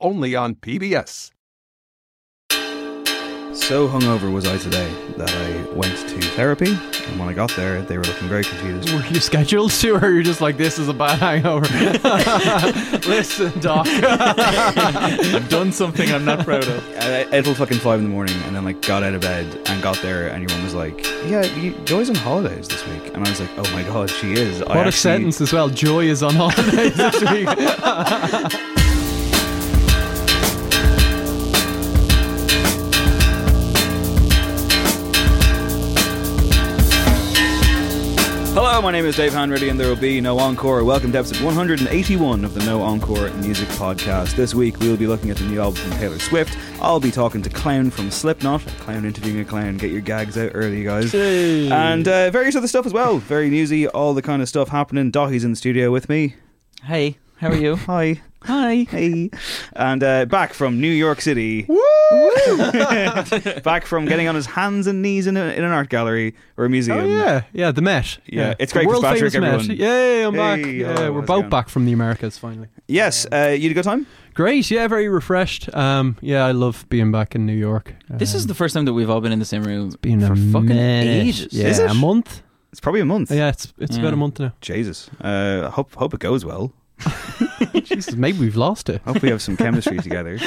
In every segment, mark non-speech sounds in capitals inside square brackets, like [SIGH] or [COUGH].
only on PBS. So hungover was I today that I went to therapy, and when I got there, they were looking very confused. Were you scheduled to, or you're just like, this is a bad hangover? [LAUGHS] Listen, Doc. [LAUGHS] I've done something I'm not proud of. I, I, till fucking five in the morning, and then like got out of bed and got there, and everyone was like, "Yeah, you, Joy's on holidays this week," and I was like, "Oh my god, she is." I What a actually- sentence as well. Joy is on holidays this week. [LAUGHS] my name is Dave Hanratty, and there will be no encore. Welcome to episode 181 of the No Encore Music Podcast. This week we'll be looking at the new album from Taylor Swift. I'll be talking to Clown from Slipknot, a clown interviewing a clown. Get your gags out early, guys. And uh, various other stuff as well. Very newsy, all the kind of stuff happening. Dottie's in the studio with me. Hey, how are you? [LAUGHS] Hi. Hi. Hey. And uh, back from New York City. [LAUGHS] back from getting on his hands and knees in, a, in an art gallery or a museum. Oh yeah, yeah, the Met. Yeah, it's The great, World Fitzpatrick, famous everyone. Met. Yay, I'm back. Hey, Yeah, hello, we're how's both going? back from the Americas finally. Yes, uh, you had a good time? Great. Yeah, very refreshed. Um, yeah, I love being back in New York. This is Um, the first time that we've all been in the same room been for a fucking minute. ages. Yeah, Is it? a month. It's probably a month. Yeah, it's it's about a month now. Jesus. Uh, hope hope it goes well. [LAUGHS] Jesus, maybe we've lost it. Hope we have some chemistry [LAUGHS] together.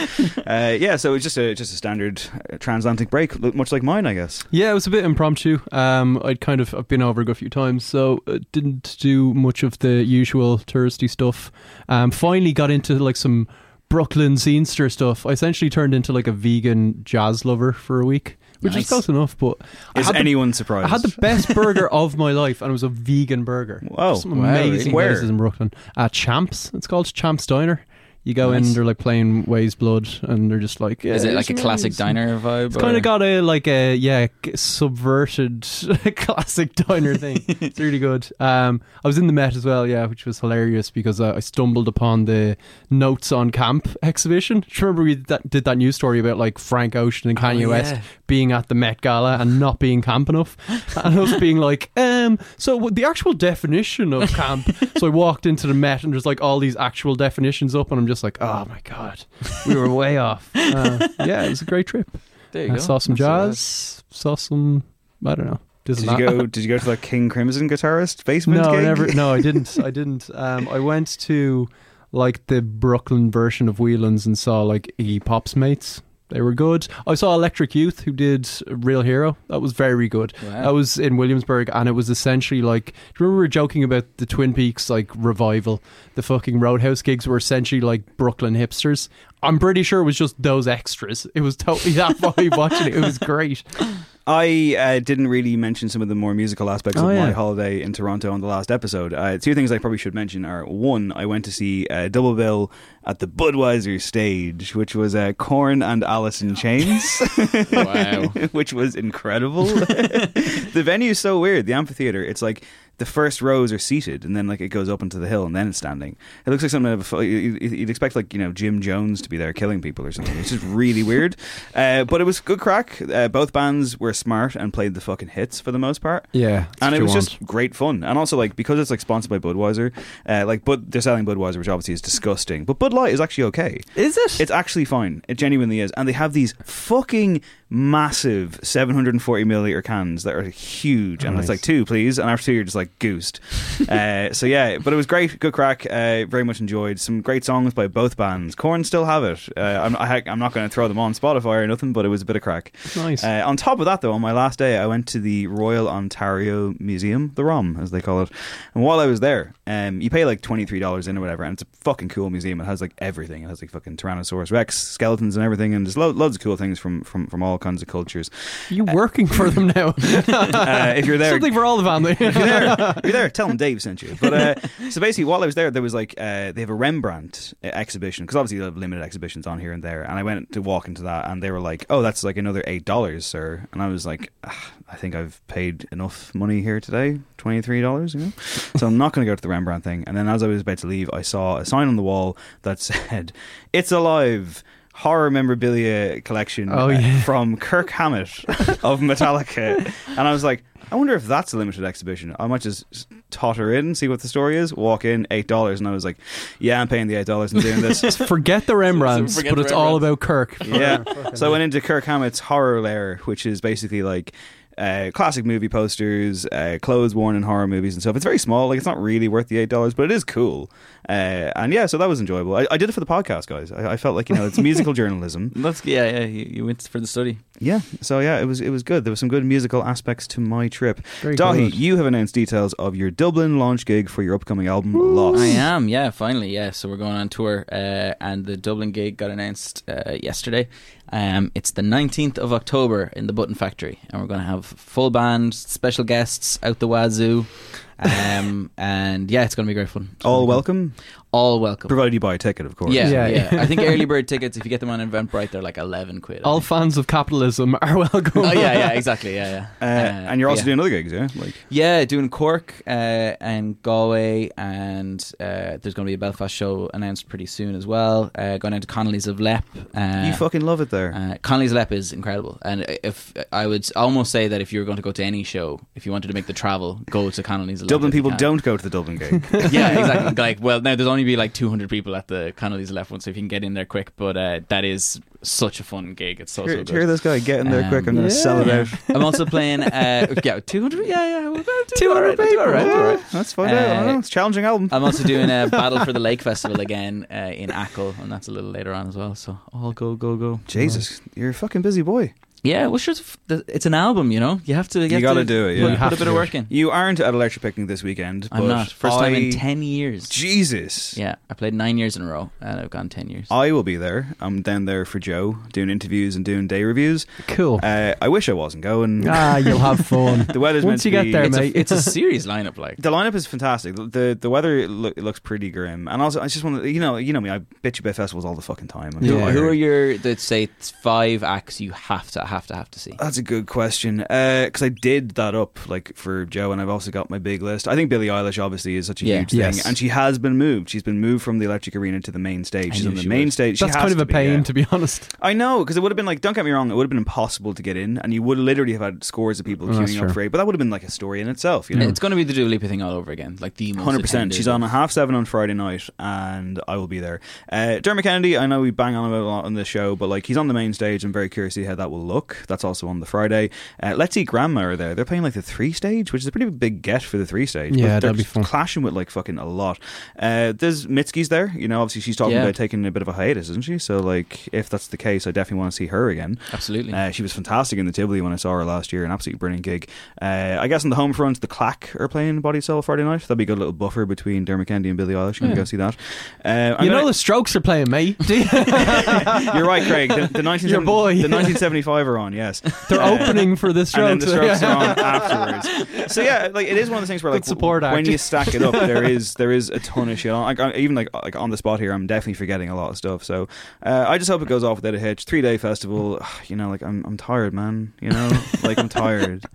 Uh, yeah, so it's just a just a standard uh, transatlantic break, much like mine, I guess. Yeah, it was a bit impromptu. Um, I'd kind of I've been over a few times, so uh, didn't do much of the usual touristy stuff. Um, finally got into like some Brooklyn scenester stuff. I essentially turned into like a vegan jazz lover for a week, which Nice. is close enough. But I Is had the- anyone surprised? I had the best burger [LAUGHS] of my life, and it was a vegan burger. Whoa. Some Wow, amazing really? Places in Brooklyn. Uh, Champs, it's called Champs Diner. You go in, they're like playing Weyes Blood, and they're just like, yeah, Is it like a classic nice. diner vibe? It's kind of got a like a yeah subverted [LAUGHS] classic diner thing. it's really good. Um, I was in the Met as well, yeah, which was hilarious because uh, I stumbled upon the Notes on Camp exhibition. Do you remember we did that, did that news story about like Frank Ocean and Kanye Oh, West being at the Met Gala and not being camp enough, [LAUGHS] and us being like, um, so the actual definition of camp. [LAUGHS] so I walked into the Met and there's like all these actual definitions up, and I'm just like, oh my god, [LAUGHS] we were way off. Uh, yeah, it was a great trip. There you I go. saw some That's, jazz, saw some, I don't know. Did is you go? Did you go to that King Crimson guitarist basement? no, gig? never. No, I didn't. [LAUGHS] I didn't. Um, I went to like the Brooklyn version of Whelan's and saw like Iggy Pop's mates. They were good. I saw Electric Youth who did Real Hero. That was very good. Wow. That was in Williamsburg, and it was essentially like. Do you remember we were joking about the Twin Peaks like revival? The fucking Roadhouse gigs were essentially like Brooklyn hipsters. I'm pretty sure it was just those extras. It was totally that [LAUGHS] vibe watching it. It was great. I uh, didn't really mention some of the more musical aspects Oh, of my holiday in Toronto on the last episode. Uh, two things I probably should mention are one, I went to see uh, Double Bill at the Budweiser stage, which was uh, Korn and Alice in Chains, [LAUGHS] Wow. [LAUGHS] which was incredible. [LAUGHS] the venue's so weird. The amphitheater, it's like the first rows are seated, and then like it goes up into the hill, and then it's standing. It looks like something of a, you- you- you'd expect like you know Jim Jones to be there killing people or something. It's just really [LAUGHS] weird, uh, but it was good crack. Uh, both bands were smart and played the fucking hits for the most part. Yeah, and it was want. just great fun. And also like because it's like sponsored by Budweiser, uh, like Bud they're selling Budweiser, which obviously is disgusting, but Bud Light is actually okay. Is it? It's actually fine. It genuinely is. And they have these fucking massive 740 milliliter cans that are huge. And Nice. it's like, two, please. And after two, you're just like goosed. [LAUGHS] uh, so yeah, but it was great. Good crack. Uh, very much enjoyed. Some great songs by both bands. Korn still have it. Uh, I'm, I, I'm not going to throw them on Spotify or nothing, but it was a bit of crack. Nice. Uh, on top of that, though, on my last day, I went to the Royal Ontario Museum, the ROM, as they call it. And while I was there, um, you pay like $23 in or whatever, and it's a fucking cool museum. It has like everything. It has like fucking Tyrannosaurus Rex, skeletons, and everything, and there's lo- loads of cool things from, from, from all kinds of cultures. you working for them now? [LAUGHS] Uh, if you're there, Something for all the family. if you're there, if you're there, tell them [LAUGHS] Dave sent you. But uh, so basically, while I was there, there was like uh, they have a Rembrandt uh, exhibition because obviously they have limited exhibitions on here and there. And I went to walk into that, and they were like, "Oh, that's like another eight dollars, sir." And I was like, "Ah, "I think I've paid enough money here today, twenty three dollars." You know, so I'm not going to go to the Rembrandt thing. And then as I was about to leave, I saw a sign on the wall that said, "It's alive." Horror memorabilia collection Oh, uh, yeah. from Kirk Hammett of Metallica, [LAUGHS] and I was like, I wonder if that's a limited exhibition. I might just totter in, see what the story is, walk in, eight dollars, and I was like, Yeah, I'm paying the eight dollars and doing this. [LAUGHS] Forget the Rembrandts, forget but the it's all about Rembrandts. Kirk. yeah. [LAUGHS] So I went into Kirk Hammett's horror lair, which is basically like uh, classic movie posters, uh, clothes worn in horror movies and stuff. It's very small, like it's not really worth the eight dollars, but it is cool. Uh, and yeah, so that was enjoyable. I, I did it for the podcast, guys. I, I felt like you know it's musical [LAUGHS] journalism. That's yeah, yeah. You, you went for the study. Yeah, so yeah, it was it was good. There were some good musical aspects to my trip. Very Daithí, good. you have announced details of your Dublin launch gig for your upcoming album, Lost. I am, yeah, finally, yeah. So we're going on tour, uh, and the Dublin gig got announced uh, yesterday. Um, it's the 19th of October in the Button Factory, and we're going to have full band, special guests out the wazoo. Um, [LAUGHS] and yeah, it's going to be great fun. All welcome. Welcome, All welcome. provided you buy a ticket, of course. Yeah, Yeah, yeah, yeah. I think early bird tickets, if you get them on Eventbrite, they're like 11 quid. I All think. fans of capitalism [LAUGHS] are welcome. Oh, yeah, yeah, exactly, yeah, Uh, yeah. and you're also yeah. doing other gigs, yeah? Like Yeah, doing Cork uh, and Galway, and uh, there's going to be a Belfast show announced pretty soon as well. Uh, going into Connolly's of Leap. Uh, you fucking love it there. uh, Connolly's of Leap is incredible, and if I would almost say that if you were going to go to any show, if you wanted to make the travel, go to Connolly's of Leap. Dublin if you people can. don't go to the Dublin gig. [LAUGHS] yeah, exactly. Like, well, now there's only be like 200 people at the Connolly's left one, so if you can get in there quick, but uh, that is such a fun gig. It's so hear, so good. hear this guy get in there Um, quick. I'm going to sell it out. I'm also playing. Uh, yeah, 200. Yeah, yeah, we'll do 200 alright, people, alright, do yeah. alright. Let's find out. I don't know. Uh, It's a challenging album. I'm also doing a [LAUGHS] Battle for the Lake Festival again uh, in Ackle, and that's a little later on as well. So all go, go, go. Jesus, you're a fucking busy boy. Yeah, well, sure, it's, it's an album, you know. You have to. Get it. You, have gotta do it, Put, yeah. put a bit of work in. You aren't at Electric Picnic this weekend. I'm not. First time in ten years. Jesus. Yeah, I played nine years in a row, and I've gone ten years. I will be there. I'm down there for Joe, doing interviews and doing day reviews. Cool. Uh, I wish I wasn't going. ah, you'll have [LAUGHS] fun. The weather's meant Once to you get be- there, it's, mate. a, it's a [LAUGHS] serious lineup, like. The lineup is fantastic. The the weather lo- looks pretty grim, and also I just want to you know you know me. I bitch about festivals all the fucking time. I'm Who, Yeah. who are your let's say it's five acts you have to have to have to see? That's a good question because I did that up like for Joe, and I've also got my big list. I think Billie Eilish obviously is such a Yeah. huge Yes. thing, and she has been moved. She's been moved from the Electric Arena to the main stage. I She's on the she main would. stage. She That's has kind of a be, pain, yeah. to be honest. I know because it would have been like, don't get me wrong, it would have been impossible to get in, and you would literally have had scores of people Oh, queuing up for it. But that would have been like a story in itself, you know. It's going to be the Dua Lipa thing all over again, like the Hundred percent. She's on a half seven on Friday night, and I will be there. Uh, Dermot Kennedy, I know we bang on about a lot on this show, but like he's on the main stage. I'm very curious to see how that will look. Look. That's also on the Friday. Uh, Let's Eat Grandma are there. They're playing like the three stage, which is a pretty big get for the three stage. Yeah, they're that'd be fun. clashing with like fucking a lot. Uh, there's Mitski's there. You know, obviously she's talking Yeah. about taking a bit of a hiatus, isn't she? So like, if that's the case, I definitely want to see her again. Absolutely. Uh, she was fantastic in the Tivoli when I saw her last year. An absolutely brilliant gig. Uh, I guess on the home front, the Clack are playing Body Cell Friday night. That'd be a good little buffer between Dermot Kennedy and Billie Eilish. I'm gonna Yeah. go see that. Uh, I'm you gonna- know the Strokes are playing, mate. Do [LAUGHS] you- You're right, Craig. The, the 1970 [LAUGHS] Your boy. the 1975 on. Yes, [LAUGHS] They're opening for the and then the Strokes on [LAUGHS] afterwards. So yeah, like it is one of the things where Good like support when act. you stack it up, there [LAUGHS] is there is a ton of shit. On. Like, I- even like like on the spot here, I'm definitely forgetting a lot of stuff. So uh, I just hope it goes off without a hitch. Three day festival. [SIGHS] You know, like I'm I'm tired, man. You know, like I'm tired.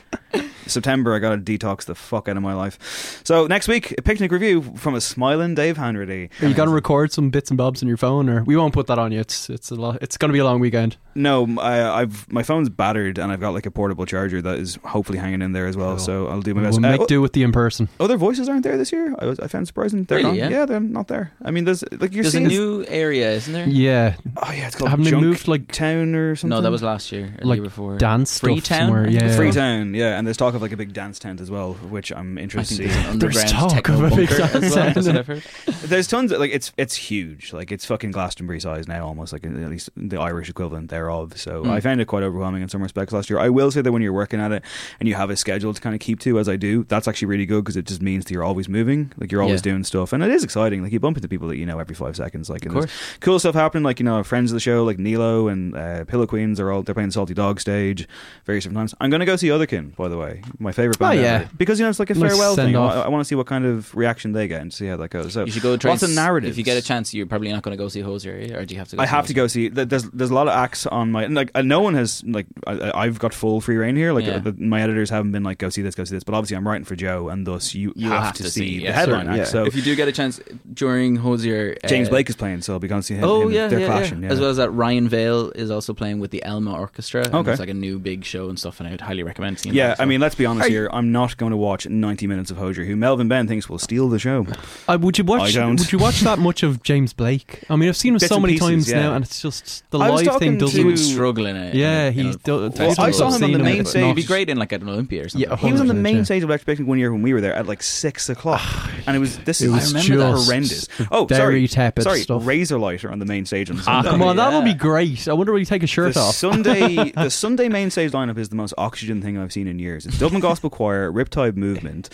September, I got to detox the fuck out of my life. So next week, a picnic review from a smiling Dave Hanratty. Are you going to record some bits and bobs on your phone, or we won't put that on you? It's it's a lot. It's going to be a long weekend. No, m- I, have my phone's battered and I've got like a portable charger that is hopefully hanging in there as well. So I'll do my We'll best. make Uh, do with the in person. other voices aren't there this year. I, was, I found surprising. They're Really, gone. yeah? they're not there. I mean, there's like you're There's a seeing. new area, isn't there? Yeah, oh yeah, it's called haven't they moved like Town or something. No, that was last year or the like year before. dance stuff Freetown? somewhere? I think Yeah, it's Freetown, yeah, and there's talk of like a big dance tent as well, which I'm interested think to there's see. an There's talk of a big dance well. That's what center. I've heard. There's tons of like it's it's huge. Like it's fucking Glastonbury size now, almost like at least the Irish equivalent thereof. So Mm. I found it quite overwhelming in some respects last year. I will say that when you're working at it and you have a schedule to kind of keep to, as I do, that's actually really good because it just means that you're always moving. Like you're always Yeah. doing stuff, and it is exciting. Like you bump into people that you know every five seconds. Like Of there's cool stuff happening. Like you know friends of the show, like Nilo and uh, Pillow Queens are all they're playing Salty Dog stage various different times. I'm going to go see Otherkin, by the way, my favorite band. Oh, yeah. ever. because you know it's like a Nice farewell thing. send-off. I, I want to see what kind of reaction they get and see how that goes. So You should go try. Lots of and s- narratives. If you get a chance, you're probably not going to go see Hozier, or do you have to? go I see have to Hozier? go see. th- There's there's a lot of acts on my like. uh, No one has like. I, I've got full free reign here. Like Yeah. uh, the, my editors haven't been like, go see this, go see this. But obviously, I'm writing for Joe, and thus you, You have, have to, to see, see, the yeah, headline certainly, act. yeah. So If you do get a chance during Hozier, James uh, Blake is playing, so I'll be going to see him. Oh him- yeah, they're yeah, clashing. yeah. Yeah. As well as that, Ryan Vail is also playing with the Elma Orchestra. and Okay. it's like a new big show and stuff, and I would highly recommend seeing. yeah, that, I mean, let's be honest Are here. I'm not going to watch 90 minutes of Hozier, who Melvin Benn thinks will steal the show. Uh, would you watch? I don't. Would you watch that [LAUGHS] much of James Blake? I mean, I've seen him Bits so and many pieces, times yeah. now, and it's just the I was live talking thing to- doesn't. he would struggle in it. Yeah, he in a do- festival. I saw him on the main stage. not- He'd be great in like at an Olympia or something. Yeah, He was on the main yeah. stage of Electric Picnic one year when we were there at like six o'clock, [SIGHS] [SIGHS] and it was this It is was remember that. just horrendous. Oh, very sorry, tepid sorry. stuff. Razorlight are on the main stage on Ah, come on, that'll be great. I wonder will you take a shirt the off. Sunday, [LAUGHS] the Sunday main stage lineup is the most Oxegen thing I've seen in years. It's Dublin Gospel Choir, Riptide Movement,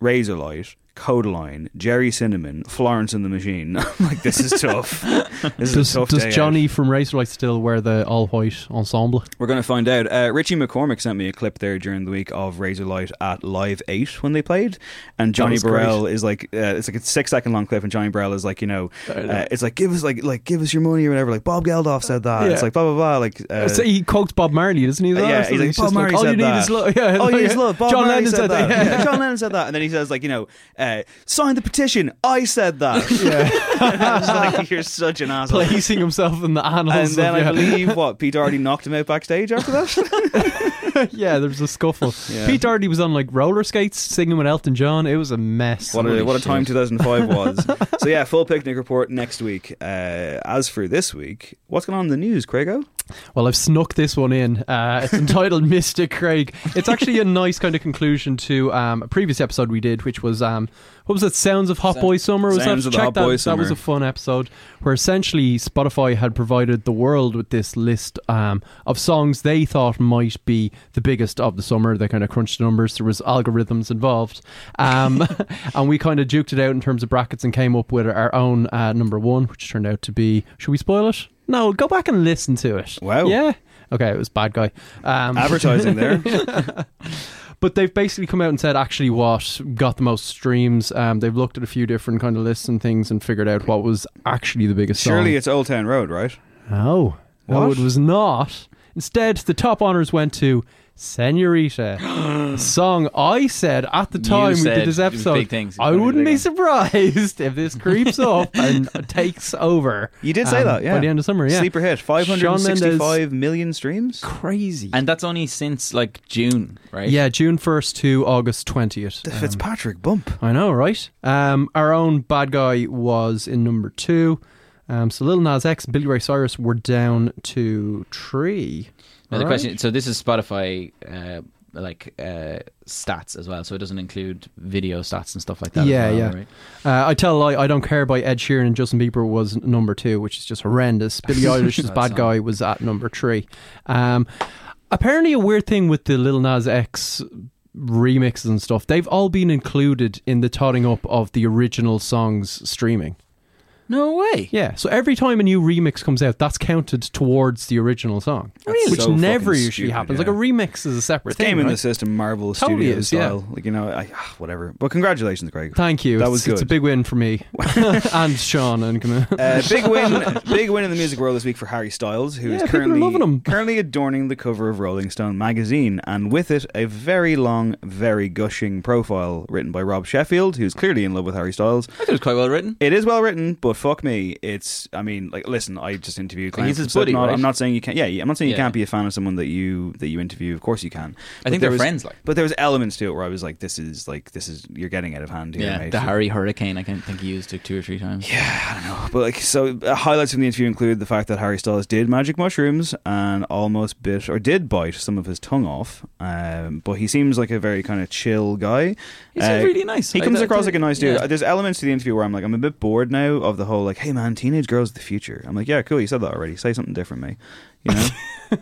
Razorlight, Kodaline, Gerry Cinnamon, Florence and the Machine. [LAUGHS] I'm like, this is tough. This Does, is a tough does day out. Johnny from Razorlight still wear the all white ensemble? We're going to find out. Uh, Richie McCormick sent me a clip there during the week of Razorlight at Live 8 when they played. And Johnny was Borrell is like, uh, it's like a six second long clip, and Johnny Borrell is like, you know, uh, it's like, give us like, like, give us your money or whatever. Like, Bob Geldof said that. Yeah. It's like, blah, blah, blah. Like, uh, so he quotes Bob Marley, doesn't he? Uh, yeah, So he's like, just Bob Marley all said you need that. [LAUGHS] is love. Yeah, Oh, yeah. he's love. Bob John Marley Lennon said, that. Yeah. Yeah, [LAUGHS] John Lennon said that. And then he says, like, you know, uh, sign the petition. I said that. [LAUGHS] I was [LAUGHS] like, you're such an asshole. placing himself in the And annals. then of, I yeah. believe, what, [LAUGHS] Pete already knocked him out backstage after that? yeah, there was a scuffle. Yeah. Pete Doherty was on like roller skates singing with Elton John. It was a mess. What a, what a shit. time 2005 was. so, yeah, full picnic report next week. Uh, as for this week, what's going on in the news, Craigo? Well, I've snuck this one in. Uh, it's entitled Mystic Craig. It's actually a nice kind of conclusion to um, a previous episode we did, which was um, what was it? Sounds of Hot Boy Summer. Was Sounds that? of Check Hot that. Boy That was a fun episode where essentially Spotify had provided the world with this list um, of songs they thought might be the biggest of the summer. They kind of crunched the numbers. There was algorithms involved, um, [LAUGHS] and we kind of juked it out in terms of brackets and came up with our own uh, number one, which turned out to be. Should we spoil it? No, go back and listen to it. Wow. Yeah. Okay, it was bad guy. Um, Advertising there. [LAUGHS] [LAUGHS] but they've basically come out and said actually what got the most streams. Um, they've looked at a few different kind of lists and things and figured out what was actually the biggest Surely song. it's Old Town Road, right? no, no, What? it was not. Instead, the top honors went to Senorita, [GASPS] song I said at the time we did this episode. things. I wouldn't be surprised if this [LAUGHS] creeps up and [LAUGHS] takes over. You did say um, that, yeah. By the end of summer, yeah. Sleeper hit. Shawn 565 million streams? Crazy. and that's only since like June, right? yeah, June 1st to August 20th. The Um, Fitzpatrick bump. I know, right? Um, our own bad guy was in number two. Um, so Lil Nas X, Billy Ray Cyrus were down to three. Now the Alright. question. So this is Spotify. Uh, like uh, stats as well, so it doesn't include video stats and stuff like that. Yeah, well, yeah. right? Uh, I tell a lie. I don't care by Ed Sheeran and Justin Bieber was number two, which is just horrendous. [LAUGHS] Billie Eilish's Bad Bad song. Guy was at number three. Um, apparently, a weird thing with the Lil Nas X remixes and stuff, they've all been included in the totting up of the original songs streaming. No way. Yeah, so every time a new remix comes out, that's counted towards the original song, Really? which So never usually stupid, happens. yeah. Like a remix is a separate It's thing. game in right? the system, Marvel Totally Studios is, yeah. Like you know, I, ah, whatever. But congratulations, Greg. Thank you. That it's, was it's a big win for me [LAUGHS] and Sean and Camille. Uh, big win, [LAUGHS] big win in the music world this week for Harry Styles, who is Yeah, people are currently loving him. currently adorning the cover of Rolling Stone magazine, and with it a very long, very gushing profile written by Rob Sheffield, who's clearly in love with Harry Styles. I think it was quite well written. It is well written, but fuck me, it's. I mean, like, listen, I just interviewed. Like, he's his buddy, right? I'm not saying you can't. Yeah, I'm not saying you Yeah. can't be a fan of someone that you that you interview. Of course you can. I think they're was- friends, like. But there was elements to it where I was like, this is like this is you're getting out of hand here, Yeah, mate. the Harry Hurricane. I can think he used it two or three times. Yeah, I don't know. But like, so uh, highlights from the interview include the fact that Harry Styles did magic mushrooms and almost bit or did bite some of his tongue off. Um, but he seems like a very kind of chill guy. He seems uh, really nice. He comes I- across like a nice dude. yeah. There's elements to the interview where I'm like, I'm a bit bored now of the whole like, hey man, teenage girls the future. I'm like, yeah, cool. You said that already. Say something different, mate. You know. [LAUGHS]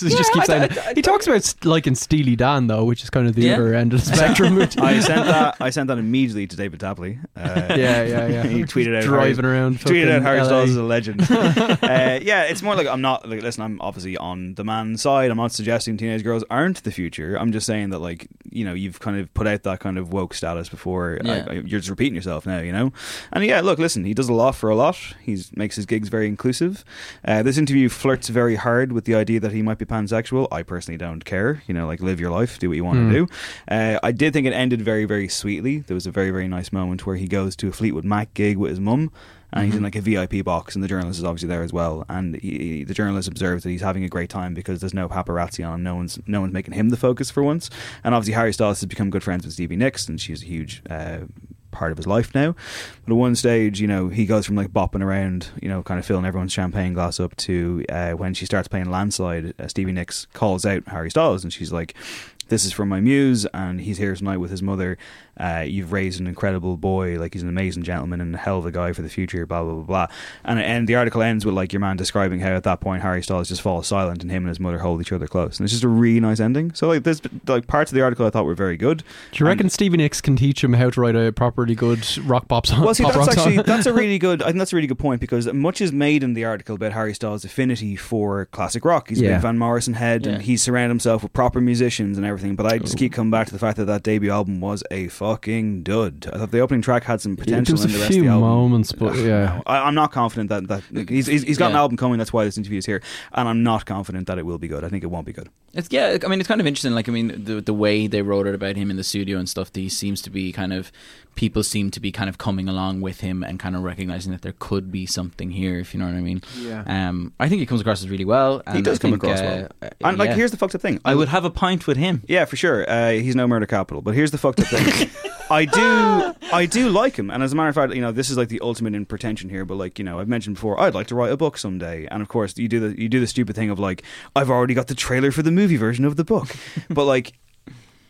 So he just keeps saying it. He talks about st- like in Steely Dan though, which is kind of the Yeah. other end of the [LAUGHS] spectrum. I sent [LAUGHS] that. I sent that immediately to David Tapley. Uh, [LAUGHS] Yeah, yeah, yeah. he tweeted out Driving Harry, around Tweeted fucking out Harry LA. Styles is a legend. uh, yeah, it's more like I'm not like listen. I'm obviously on the man's side. I'm not suggesting teenage girls aren't the future. I'm just saying that like you know you've kind of put out that kind of woke status before. Yeah. I, I- you're just repeating yourself now. You know. And yeah, look, listen. He does a lot for a lot. He makes his gigs very inclusive. Uh, this interview flirts very hard with the idea that he might be pansexual. I personally don't care. You know, like live your life, do what you want Hmm. to do. Uh, I did think it ended very, very sweetly. There was a very, very nice moment where he goes to a Fleetwood Mac gig with his mum. And he's in like a VIP box, and the journalist is obviously there as well. And he, the journalist observes that he's having a great time because there's no paparazzi on him. No one's no one's making him the focus for once. And obviously Harry Styles has become good friends with Stevie Nicks, and she's a huge uh, part of his life now. But at one stage, you know, he goes from like bopping around, you know, kind of filling everyone's champagne glass up to uh, when she starts playing Landslide, uh, Stevie Nicks calls out Harry Styles and she's like, this is from my muse and he's here tonight with his mother. Uh, you've raised an incredible boy, like he's an amazing gentleman and a hell of a guy for the future, blah, blah, blah, blah. And, and the article ends with like your man describing how at that point Harry Styles just falls silent and him and his mother hold each other close. And it's just a really nice ending. So like there's like parts of the article I thought were very good. Do you reckon Stevie Nicks can teach him how to write a properly good rock pop song? Well, see, pop that's rock actually song? that's a really [LAUGHS] good. I think that's a really good point because much is made in the article about Harry Styles' affinity for classic rock. He's a Yeah. big Van Morrison head, Yeah. and he's surrounded himself with proper musicians and everything. But I just keep coming back to the fact that that debut album was a fucking dud. I thought the opening track had some potential was in a the rest few of the album. moments, but yeah. I, I'm not confident that that he's he's, he's got an album coming. That's why this interview is here, and I'm not confident that it will be good. I think it won't be good. It's yeah. I mean, it's kind of interesting. Like, I mean, the the way they wrote it about him in the studio and stuff. He seems to be kind of people seem to be kind of coming along with him and kind of recognizing that there could be something here. If you know what I mean. Yeah. Um, I think he comes across as really well. And he does I come think, across uh, well. And like, here's the fucked up thing. I would have a pint with him. Yeah, for sure. Uh, he's no murder capital, but here's the fucked up thing. [LAUGHS] I do, I do like him, and as a matter of fact, you know, this is like the ultimate in pretension here. But like, you know, I've mentioned before, I'd like to write a book someday, and of course, you do the you do the stupid thing of like, I've already got the trailer for the movie version of the book, [LAUGHS] but like.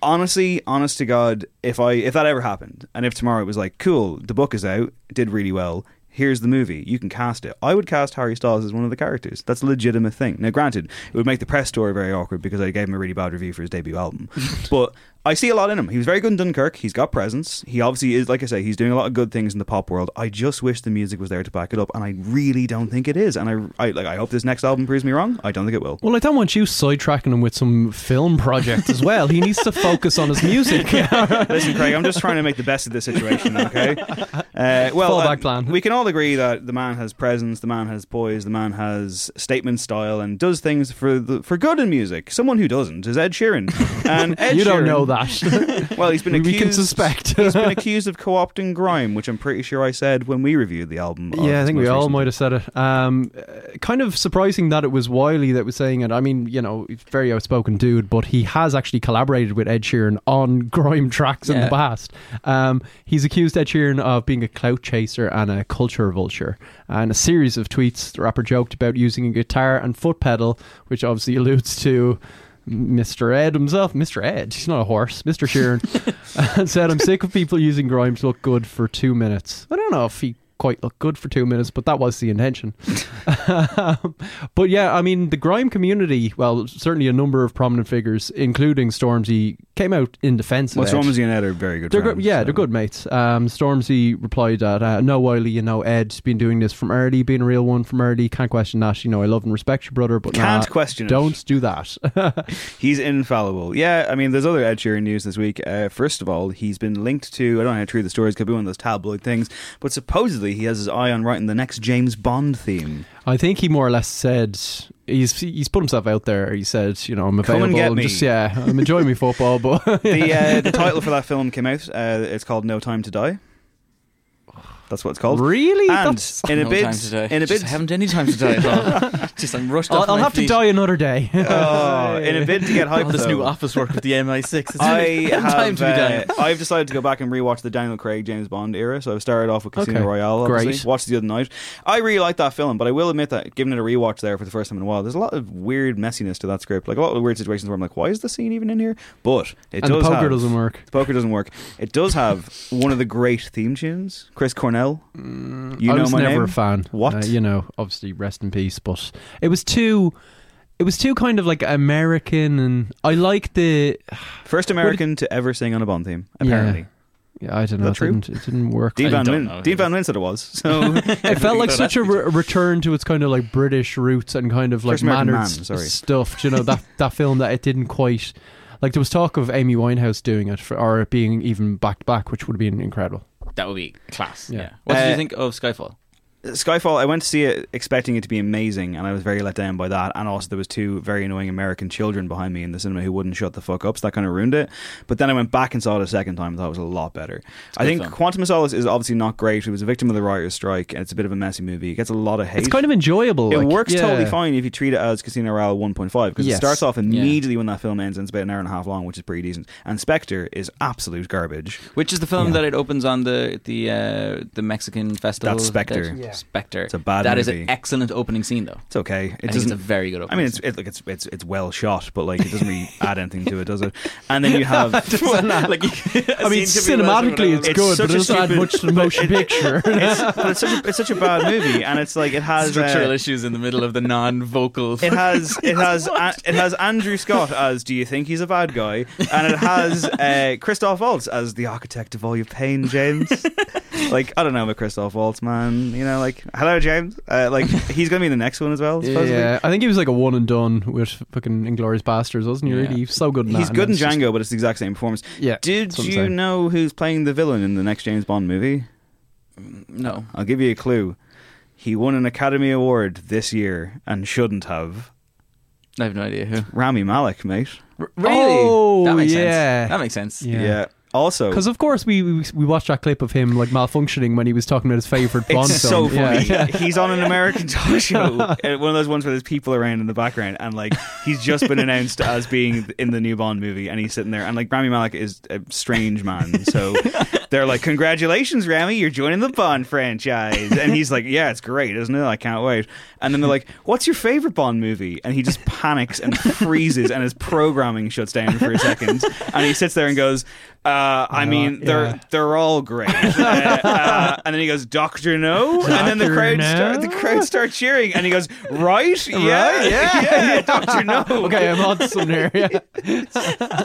Honestly, honest to God, if I if that ever happened, and if tomorrow it was like, cool, the book is out, did really well, here's the movie, you can cast it. I would cast Harry Styles as one of the characters. That's a legitimate thing. Now, granted, it would make the press story very awkward because I gave him a really bad review for his debut album. [LAUGHS] but I see a lot in him. He was very good in Dunkirk. He's got presence. He obviously is, like I say, he's doing a lot of good things in the pop world. I just wish the music was there to back it up, and I really don't think it is. And I, I like, I hope this next album proves me wrong. I don't think it will. Well, I don't want you sidetracking him with some film project as well. He needs to focus on his music. [LAUGHS] Listen, Craig, I'm just trying to make the best of this situation, okay? [LAUGHS] Uh, well, Fallback uh, plan. we can all agree that the man has presence, the man has poise, the man has statement style, and does things for the, for good in music. Someone who doesn't is Ed Sheeran. [LAUGHS] And Ed You don't Sheeran- know that. [LAUGHS] Well, he's been We- accused. we can suspect. he's been [LAUGHS] accused of co-opting grime, which I'm pretty sure I said when we reviewed the album. Yeah, I think we all recent- might have said it. Um, kind of surprising that it was Wiley that was saying it. I mean, you know, very outspoken dude, but he has actually collaborated with Ed Sheeran on grime tracks in the past. Um, he's accused Ed Sheeran of being a clout chaser and a culture vulture. And a series of tweets, the rapper joked about using a guitar and foot pedal, which obviously alludes to. Mr. Ed himself, Mr. Ed, he's not a horse, Mr. Sheeran, [LAUGHS] [LAUGHS] said, I'm sick of people using Grimes to look good for two minutes. I don't know if he quite look good for two minutes, but that was the intention. [LAUGHS] But yeah, I mean, the grime community, well, certainly a number of prominent figures, including Stormzy, came out in defense Well, of Ed. Stormzy and Ed are very good They're friends. good, yeah, so- they're good mates. Um, Stormzy replied that, uh, no, Wiley, you know, Ed's been doing this from early, being a real one from early. Can't question that. You know, I love and respect your brother, but Can't nah, question. Don't do that. [LAUGHS] He's infallible. Yeah, I mean, there's other Ed Sheeran news this week. Uh, first of all, he's been linked to, I don't know how true the story is, could be one of those tabloid things, but supposedly he has his eye on writing the next James Bond theme. I think he more or less said he's he's put himself out there. He said, you know, I'm Come available. and get me. Just yeah, I'm enjoying my football, but [LAUGHS] The, uh, the [LAUGHS] title for that film came out. Uh, it's called No Time to Die. That's what it's called. really, And That's- in a no bid, time to die. in a Just bid, haven't any time today. at all. Just I'm rushed I'll, off I'll my have to die another day. oh, in a [LAUGHS] bid to get hype, All this new office work with the MI6. It's I really [LAUGHS] [LAUGHS] have. time to be done. uh, I've decided to go back and rewatch the Daniel Craig James Bond era. So I've started off with Casino Okay, Royale. Obviously. great. Watched it the other night. I really like that film, but I will admit that giving it a rewatch there for the first time in a while, there's a lot of weird messiness to that script. Like a lot of weird situations where I'm like, why is the scene even in here? But it and the does. poker have, doesn't work. The poker doesn't work. It does have one of the great theme tunes. Chris Cornell. You Mm, I know was my never name. a fan. What? Uh, you know, obviously, rest in peace. But it was too. It was too kind of like American, and I like the. First American to ever sing on a Bond theme. Apparently, Yeah, I don't know. that It true? didn't, it didn't work. Dean Van don't- know. Wyn. Dean Van Nguyen said it was. So [LAUGHS] It [LAUGHS] felt like such a re- return to its kind of like British roots and kind of like mannered Man, sorry. stuff. You know that that film that it didn't quite. Like there was talk of Amy Winehouse doing it, for, or it being even back to back, which would have been incredible. That would be class. Yeah. Yeah. What did Uh, you think of Skyfall? Skyfall, I went to see it expecting it to be amazing, and I was very let down by that. And also, there was two very annoying American children behind me in the cinema who wouldn't shut the fuck up, so that kind of ruined it. But then I went back and saw it a second time, and thought it was a lot better. I think film. Quantum of Solace is obviously not great. It was a victim of the writers' strike, and it's a bit of a messy movie. It gets a lot of hate. It's kind of enjoyable. It like, works yeah. totally fine if you treat it as Casino Royale 1.5 because Yes. it starts off immediately when that film ends and it's about an hour and a half long, which is pretty decent. And Spectre is absolute garbage. Which is the film Yeah. that it opens on the the uh, the Mexican festival? That's Spectre. That- Yeah. Spectre. It's a bad That is movie. an excellent opening scene, though. It's okay. It I think it's a very good I mean, it's it, like it's it's it's well shot, but like it doesn't really [LAUGHS] add anything to it, does it? And then you have [LAUGHS] [LAUGHS] like, I mean, cinematically it's, It's good, but a it doesn't add much to the motion picture. it's, but it's such a, it's such a bad movie, and it's like it has structural uh, issues in the middle of the non-vocal. it has it has a, it has Andrew Scott as Do you think he's a bad guy, and it has uh, Christoph Waltz as the architect of all your pain, James. like I don't know about Christoph Waltz, man. You know, like hello, James. Uh, like [LAUGHS] he's gonna be in the next one as well. Supposedly. yeah, I think he was like a one and done with fucking Inglourious Basterds, wasn't he? Yeah. Really, he's so good. In that, He's and good in it's just- Django, but it's the exact same performance. Yeah, Did that's what I'm you saying. know who's playing the villain in the next James Bond movie? no. I'll give you a clue. He won an Academy Award this year and shouldn't have. I have no idea who. Rami Malek, mate. really? Oh, that makes yeah. sense. That makes sense. Yeah. Yeah. Also, Because of course we, we we watched that clip of him like malfunctioning when he was talking about his favorite Bond it's film. so Yeah. funny. He's on an American [LAUGHS] talk show, uh, one of those ones where there's people around in the background, and like he's just been announced as being in the new Bond movie, and he's sitting there, and like Rami Malek is a strange man, so [LAUGHS] they're like, "Congratulations, Rami, you're joining the Bond franchise," and he's like, "Yeah, it's great, isn't it? I can't wait." And then they're like, "What's your favorite Bond movie?" And he just panics and freezes, and his programming shuts down for a second, and he sits there and goes. Uh, I mean, they're yeah. they're all great. [LAUGHS] Uh, uh, and then he goes, Doctor No, and then the crowd No? start, the crowd start cheering, and he goes, Right, yeah, Right, yeah, yeah, Doctor No. [LAUGHS] okay, I'm on something here. Yeah. [LAUGHS]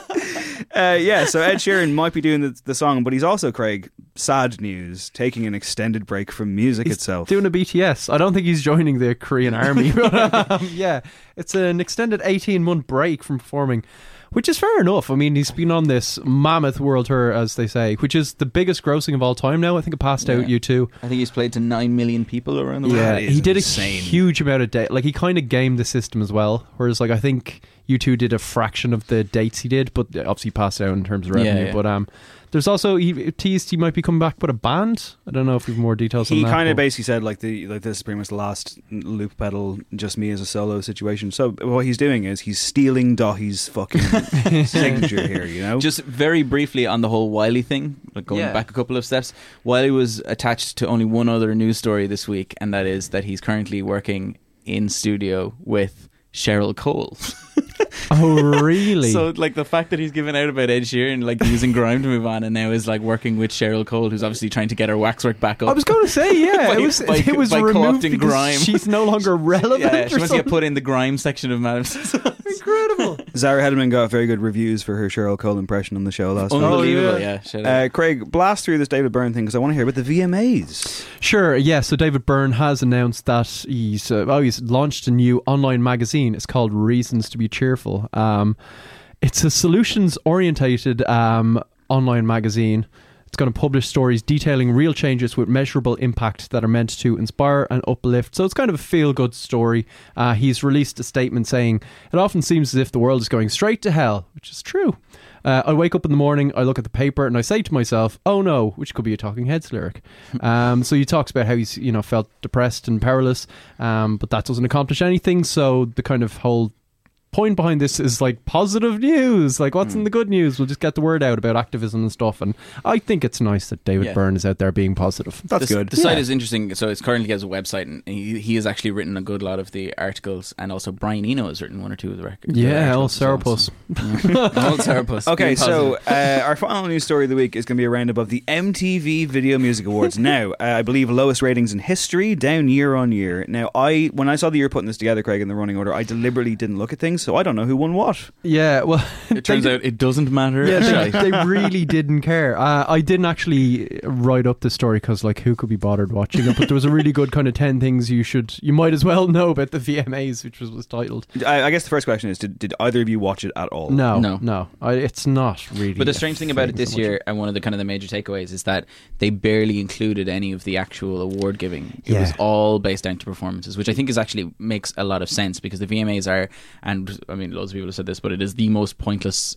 Uh, yeah, so Ed Sheeran might be doing the, the song, but he's also Craig. Sad news, taking an extended break from music He's itself. doing a BTS. I don't think he's joining the Korean army, but um, yeah, it's an extended 18 month break from performing, which is fair enough. I mean, he's been on this mammoth world tour, as they say, which is the biggest grossing of all time now. I think it passed out Yeah. U2. I think he's played to nine million people around the world. Yeah, That is he did insane. a huge amount of day. Like he kind of gamed the system as well. Whereas, like I think you two did a fraction of the dates he did, but obviously passed out in terms of Yeah, revenue. yeah. But um, there's also he teased he might be coming back with a band. I don't know if we've more details He on that. kind of basically said like the like this is pretty much the last loop pedal, just me as a solo situation. So what he's doing is he's stealing Dahi's fucking [LAUGHS] signature here. You know, Just very briefly on the whole Wiley thing, like going Yeah. back a couple of steps. Wiley was attached to only one other news story this week, and that is that he's currently working in studio with Cheryl Cole. [LAUGHS] Oh really? So, like the fact that he's given out about Ed Sheeran, like using grime to move on, and now is like working with Cheryl Cole, who's obviously trying to get her waxwork back up. I was going to say, yeah, [LAUGHS] By- it was by- it was by removed co-opting because grime. she's no longer relevant. [LAUGHS] yeah, she or wants to get put in the grime section of Madame [LAUGHS] Incredible. Zara Hedderman got very good reviews for her Cheryl Cole impression on the show last week. Unbelievable, Oh, yeah. yeah. Uh, Craig, blast through this David Byrne thing because I want to hear about the VMAs. Sure, yeah. So David Byrne has announced that he's uh, oh he's launched a new online magazine. It's called Reasons to Be Cheerful. Um, it's a solutions orientated um, online magazine. It's going to publish stories detailing real changes with measurable impact that are meant to inspire and uplift. So it's kind of a feel good story. Uh, he's released a statement saying, It often seems as if the world is going straight to hell, which is true. Uh, I wake up in the morning, I look at the paper, and I say to myself, "Oh no," which could be a Talking Heads lyric. [LAUGHS] Um, so he talks about how he's you know felt depressed and powerless, um, but that doesn't accomplish anything. So the kind of whole point behind this is like positive news. Like, what's in the good news? We'll just get the word out about activism and stuff. And I think it's nice that David Yeah. Byrne is out there being positive. That's the, good. The site is interesting. So it's currently has a website, and he, he has actually written a good lot of the articles, and also Brian Eno has written one or two of the records. Yeah, old Sourpuss. old Sourpuss. Okay, so uh, our final news story of the week is going to be a roundup of the MTV Video Music Awards. [LAUGHS] now, uh, I believe lowest ratings in history, down year on year. Now, I when I saw that you were putting this together, Craig, in the running order, I deliberately didn't look at things, so I don't know who won what. Yeah, well, [LAUGHS] it turns they- out it doesn't matter. Yeah, they, they [LAUGHS] really didn't care. Uh, I didn't actually write up the story because, like, who could be bothered watching it? But there was a really good kind of ten things you should, you might as well know about the VMAs, which was, was titled. I, I guess the first question is: did, did either of you watch it at all? No, No. no, I, it's not really. But the strange thing about it this so year, and one of the kind of the major takeaways, is that they barely included any of the actual award giving. It was all based down to performances, which I think is actually makes a lot of sense because the VMAs are, and I mean, loads of people have said this, but it is the most pointless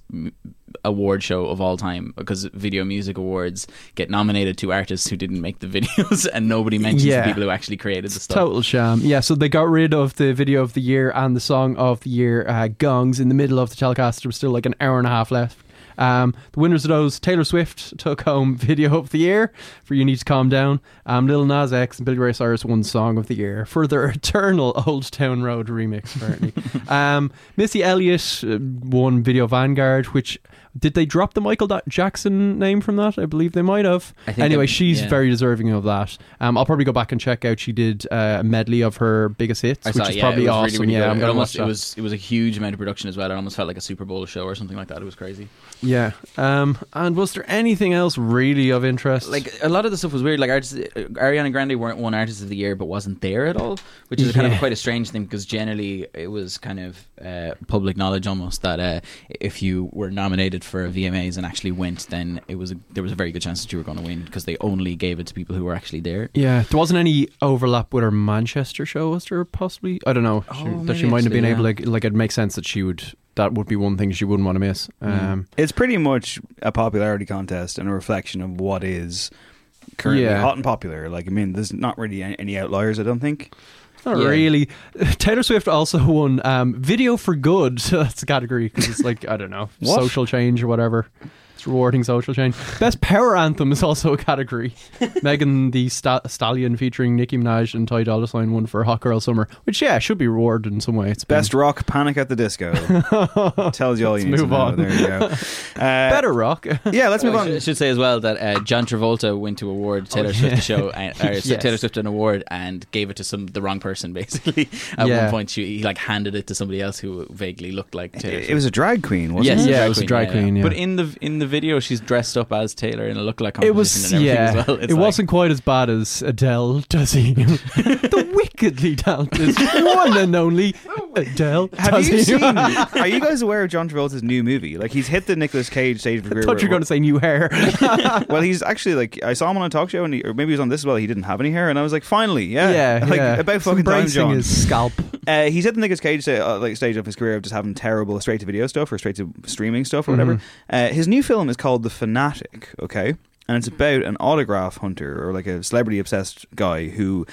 award show of all time because video music awards get nominated to artists who didn't make the [LAUGHS] videos, and nobody mentions Yeah. the people who actually created the stuff. Total sham. Yeah, so they got rid of the video of the year and the song of the year uh, gongs in the middle of the telecast. There was still like an hour and a half left. Um, the winners of those, Taylor Swift took home [LAUGHS] video of the year for You Need to Calm Down. Um, Lil Nas X and Billy Ray Cyrus won song of the year for their [LAUGHS] eternal Old Town Road remix, apparently. [LAUGHS] um, Missy Elliott uh, won Video Vanguard, which did they drop the Michael Da- Jackson name from that? I believe they might have. I think Anyway, it- she's yeah. very deserving of that. Um, I'll probably go back and check out. She did uh, a medley of her biggest hits, I which saw, is yeah, probably awesome. Really, really yeah, good. I'm it almost watch it was it was a huge amount of production as well. It almost felt like a Super Bowl show or something like that. It was crazy. Yeah. Um, and was there anything else really of interest? Like a lot of the stuff was weird. Like artists, uh, Ariana Grande weren't one artist of the year, but wasn't there at all, which is kind of quite a strange thing because generally it was kind of uh, public knowledge almost that uh, if you were nominated for VMAs and actually went, then it was a, there was a very good chance that you were going to win because they only gave it to people who were actually there. yeah, there wasn't any overlap with her Manchester show, was there? Possibly, I don't know. Oh, She- that maybe she might have actually, been able yeah. to. Like, it makes sense that she would. That would be one thing she wouldn't want to miss. Um, It's pretty much a popularity contest and a reflection of what is currently Yeah. hot and popular. Like, I mean, there's not really any- any outliers, I don't think. Not Yeah. really. [LAUGHS] Taylor Swift also won um, Video for Good. [LAUGHS] That's a category because it's like, I don't know, social change or whatever. It's rewarding social change. Best Power Anthem is also a category. [LAUGHS] Megan the Sta- Stallion featuring Nicki Minaj and Ty Dolla Sign won for Hot Girl Summer, which, yeah, should be rewarded in some way. It's been- Best rock, Panic at the Disco. [LAUGHS] Tells you all you need Let's to move know. on. There you go. [LAUGHS] Uh, better rock. Yeah, let's move I on. should, I should say as well that uh, John Travolta went to award Taylor Swift a show, uh, or Yes. Taylor Swift an award, and gave it to some the wrong person. Basically, at Yeah. one point, she, he like handed it to somebody else who vaguely looked like Taylor. It Swift. was a drag queen, wasn't Yes, it? Yeah, it was a drag queen, yeah. But in the in the video, she's dressed up as Taylor in a look-like It competition was, and everything yeah. as well. It's it like- wasn't quite as bad as Adele, [LAUGHS] does he? [LAUGHS] the wickedly talented [LAUGHS] one and only Adele. [LAUGHS] Have you seen? [LAUGHS] Are you guys aware of John Travolta's new movie? Like he's hit the Nicolas Cage stage of I career. thought you were going to say new hair. [LAUGHS] well, he's actually like I saw him on a talk show, and he, or maybe he was on this as well. He didn't have any hair, and I was like, finally, yeah, yeah, like yeah. about He's fucking time, John. his scalp. Uh, he's at the Nicolas Cage uh, like stage of his career of just having terrible straight to video stuff or straight to streaming stuff or whatever. Uh, his new film is called The Fanatic. Okay. And it's about an autograph hunter or like a celebrity obsessed guy who,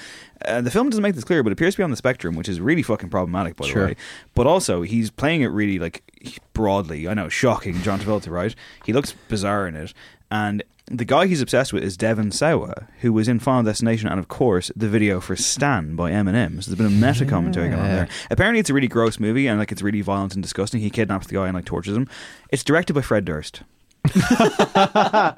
uh, the film doesn't make this clear, but appears to be on the spectrum, which is really fucking problematic, by Sure. the way. But also, he's playing it really like broadly. I know, shocking, John Travolta, right? He looks bizarre in it, and the guy he's obsessed with is Devon Sawa, who was in Final Destination, and of course, the video for Stan by Eminem. So there's been a meta commentary going on there. Apparently, it's a really gross movie, and like it's really violent and disgusting. He kidnaps the guy and like tortures him. It's directed by Fred Durst. [LAUGHS]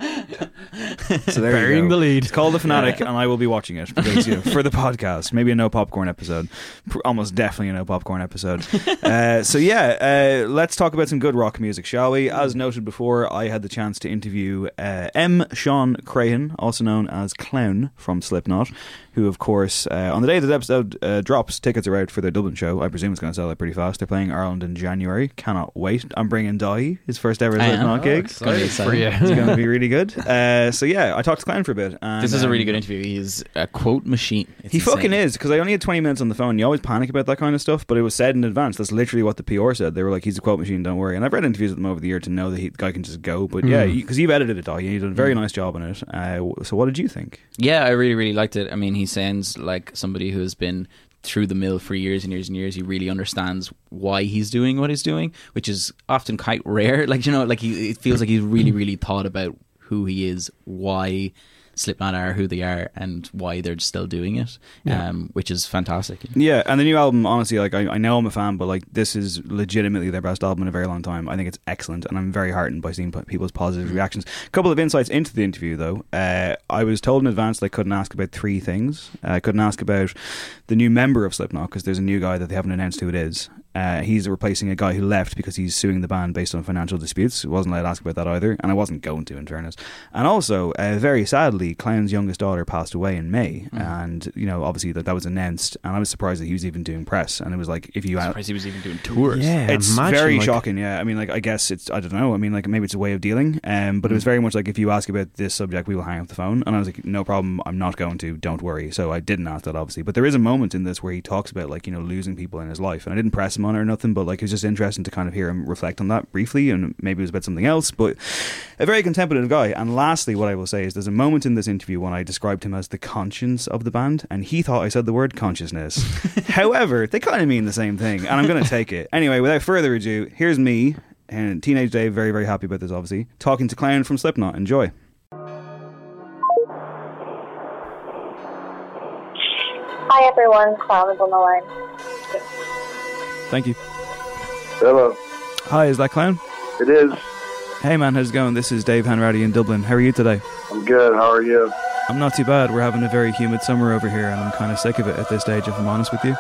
so there Burying you go. the lead. It's called The Fanatic, and I will be watching it because you know, [LAUGHS] for the podcast, maybe a no popcorn episode, Pr- almost definitely a no popcorn episode. [LAUGHS] Uh, so yeah, uh, let's talk about some good rock music, shall we? As noted before, I had the chance to interview uh, M. Shawn Crahan, also known as Clown from Slipknot, who, of course, uh, on the day that the episode uh, drops, tickets are out for their Dublin show. I presume it's going to sell out pretty fast. They're playing Ireland in January. Cannot wait. I'm bringing Dai, his first ever Slipknot Oh, gig. Excited for you. It's going to [LAUGHS] be really good. Uh, so yeah, I talked to Clown for a bit. And, This is a really um, good interview. He's a quote machine. It's he insane. fucking is because I only had 20 minutes on the phone. You always panic about that kind of stuff, but it was said in advance. That's literally what the PR said. They were like, "He's a quote machine, don't worry." And I've read interviews with him over the year to know that he, the guy can just go. But yeah, because you've edited it, all. You did a very nice job on it. Uh, so what did you think? Yeah, I really, really liked it. I mean, he sounds like somebody who has been through the mill for years and years and years. He really understands why he's doing what he's doing, which is often quite rare. [LAUGHS] Like you know, like he it feels like he's really, really thought about who he is, why Slipknot are who they are, and why they're still doing it. Yeah. Um, which is fantastic. Yeah, and the new album, honestly, like I, I know I'm a fan, but like this is legitimately their best album in a very long time. I think it's excellent, and I'm very heartened by seeing people's positive reactions. A couple of insights into the interview, though. Uh, I was told in advance that I couldn't ask about three things. Uh, I couldn't ask about the new member of Slipknot because there's a new guy that they haven't announced who it is. Uh, he's replacing a guy who left because he's suing the band based on financial disputes. I wasn't allowed to ask about that either, and I wasn't going to, in fairness. And also, uh, very sadly, Clown's youngest daughter passed away in May, and you know, obviously that that was announced, and I was surprised that he was even doing press. And it was like, if you I'm surprised he was even doing tours. Yeah, it's imagine, very like- shocking. Yeah, I mean, like I guess it's I don't know. I mean, like maybe it's a way of dealing. Um, but it was very much like if you ask about this subject, we will hang up the phone. And I was like, no problem. I'm not going to. Don't worry. So I didn't ask that obviously. But there is a moment in this where he talks about like you know losing people in his life, and I didn't press him on it or nothing. But like it was just interesting to kind of hear him reflect on that briefly, and maybe it was about something else. But a very contemplative guy. And lastly, what I will say is there's a moment in this interview when I described him as the conscience of the band, and he thought I said the word consciousness. [LAUGHS] However, they kind of mean the same thing, and I'm going to take it. Anyway, without further ado, here's me and Teenage Dave, very, very happy about this, obviously, talking to Clown from Slipknot. Enjoy. Hi everyone, Clown is on the line. Thank you. Hello. Hi, is that Clown? It is. Hey man, how's it going? This is Dave Hanratty in Dublin. How are you today? I'm good. How are you? I'm not too bad. We're having a very humid summer over here, and I'm kind of sick of it at this stage, if I'm honest with you.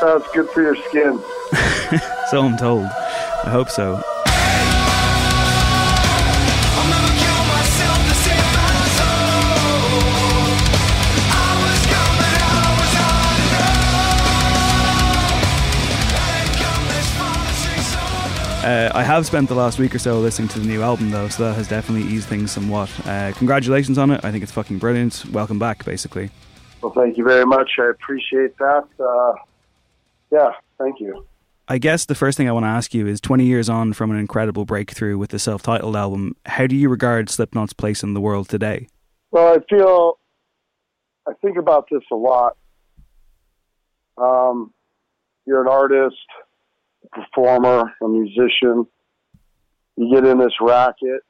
That's good for your skin. [LAUGHS] So I'm told. I hope so. Uh, I have spent the last week or so listening to the new album, though, so that has definitely eased things somewhat. Uh, congratulations on it. I think it's fucking brilliant. Welcome back, basically. Well, thank you very much. I appreciate that. Uh, yeah, thank you. I guess the first thing I want to ask you is 20 years on from an incredible breakthrough with the self titled album, how do you regard Slipknot's place in the world today? Well, I feel, I think about this a lot. Um, you're an artist, performer, a musician. You get in this racket.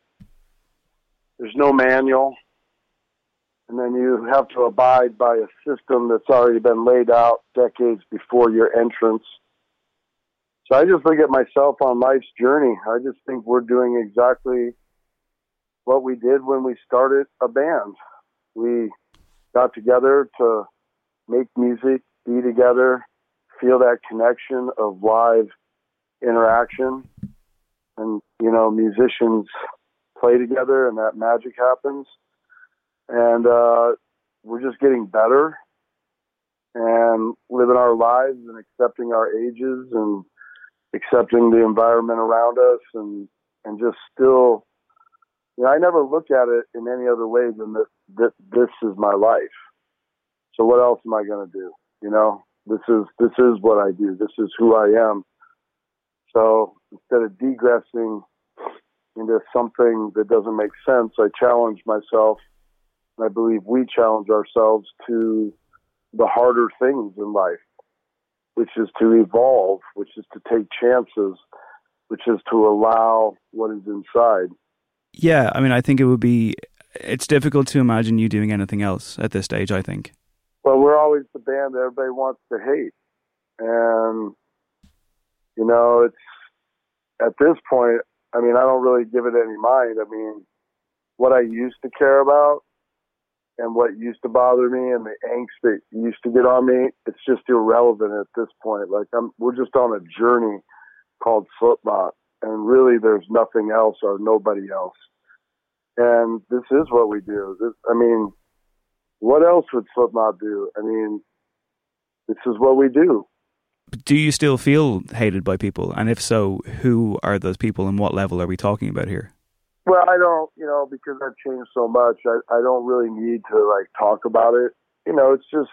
There's no manual. And then you have to abide by a system that's already been laid out decades before your entrance. So I just look at myself on life's journey. I just think we're doing exactly what we did when we started a band. We got together to make music, be together, feel that connection of live interaction. And, you know, musicians play together and that magic happens. And uh, we're just getting better and living our lives and accepting our ages and accepting the environment around us and, and just still you know, I never look at it in any other way than that, that this is my life. So what else am I going to do? You know, This is this is what I do. This is who I am. So instead of degressing into something that doesn't make sense, I challenge myself. And I believe we challenge ourselves to the harder things in life, which is to evolve, which is to take chances, which is to allow what is inside. Yeah, I mean, I think it would be. It's difficult to imagine you doing anything else at this stage. I think. Well, we're always the band that everybody wants to hate, and you know, it's at this point. I mean, I don't really give it any mind. I mean, what I used to care about and what used to bother me and the angst that used to get on me, it's just irrelevant at this point. Like I'm, we're just on a journey called Slipknot, and really, there's nothing else or nobody else. And this is what we do. This, I mean, what else would Slipknot do? I mean, this is what we do. Do you still feel hated by people? And if so, who are those people and what level are we talking about here? Well, I don't, you know, because I've changed so much, I, I don't really need to like talk about it. You know, it's just,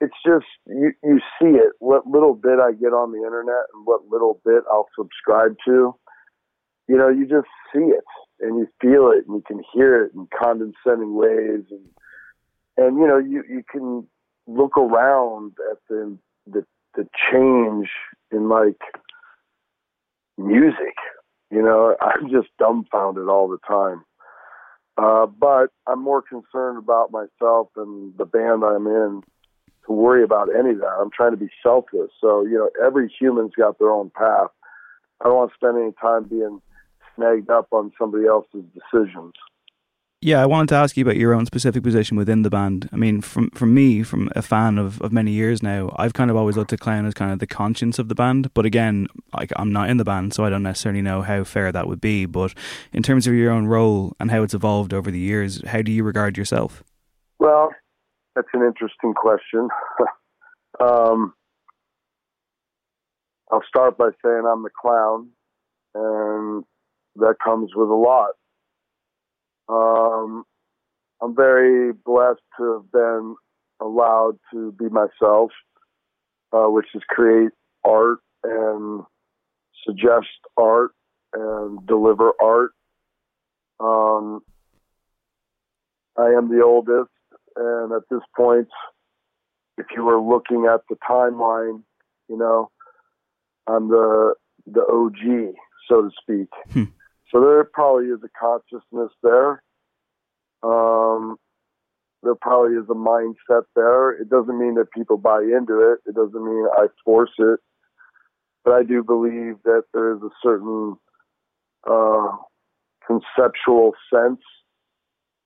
it's just, you, you see it. What little bit I get on the internet and what little bit I'll subscribe to, you know, you just see it and you feel it and you can hear it in condescending ways. And, and, you know, you, you can look around at the, the, the change in like music you know, [LAUGHS] I'm just dumbfounded all the time. Uh, but I'm more concerned about myself and the band I'm in to worry about any of that. I'm trying to be selfless. So, you know, every human's got their own path. I don't want to spend any time being snagged up on somebody else's decisions. Yeah, I wanted to ask you about your own specific position within the band. I mean, from from me, from a fan of, of many years now, I've kind of always looked at Clown as kind of the conscience of the band. But again, like I'm not in the band, so I don't necessarily know how fair that would be. But in terms of your own role and how it's evolved over the years, how do you regard yourself? Well, that's an interesting question. [LAUGHS] um, I'll start by saying I'm the clown, and that comes with a lot. Um, I'm very blessed to have been allowed to be myself, uh, which is create art and suggest art and deliver art. Um, I am the oldest, and at this point, if you were looking at the timeline, you know, I'm the the OG, so to speak. Hmm. So there probably is a consciousness there. Um, there probably is a mindset there. It doesn't mean that people buy into it. It doesn't mean I force it. But I do believe that there is a certain uh, conceptual sense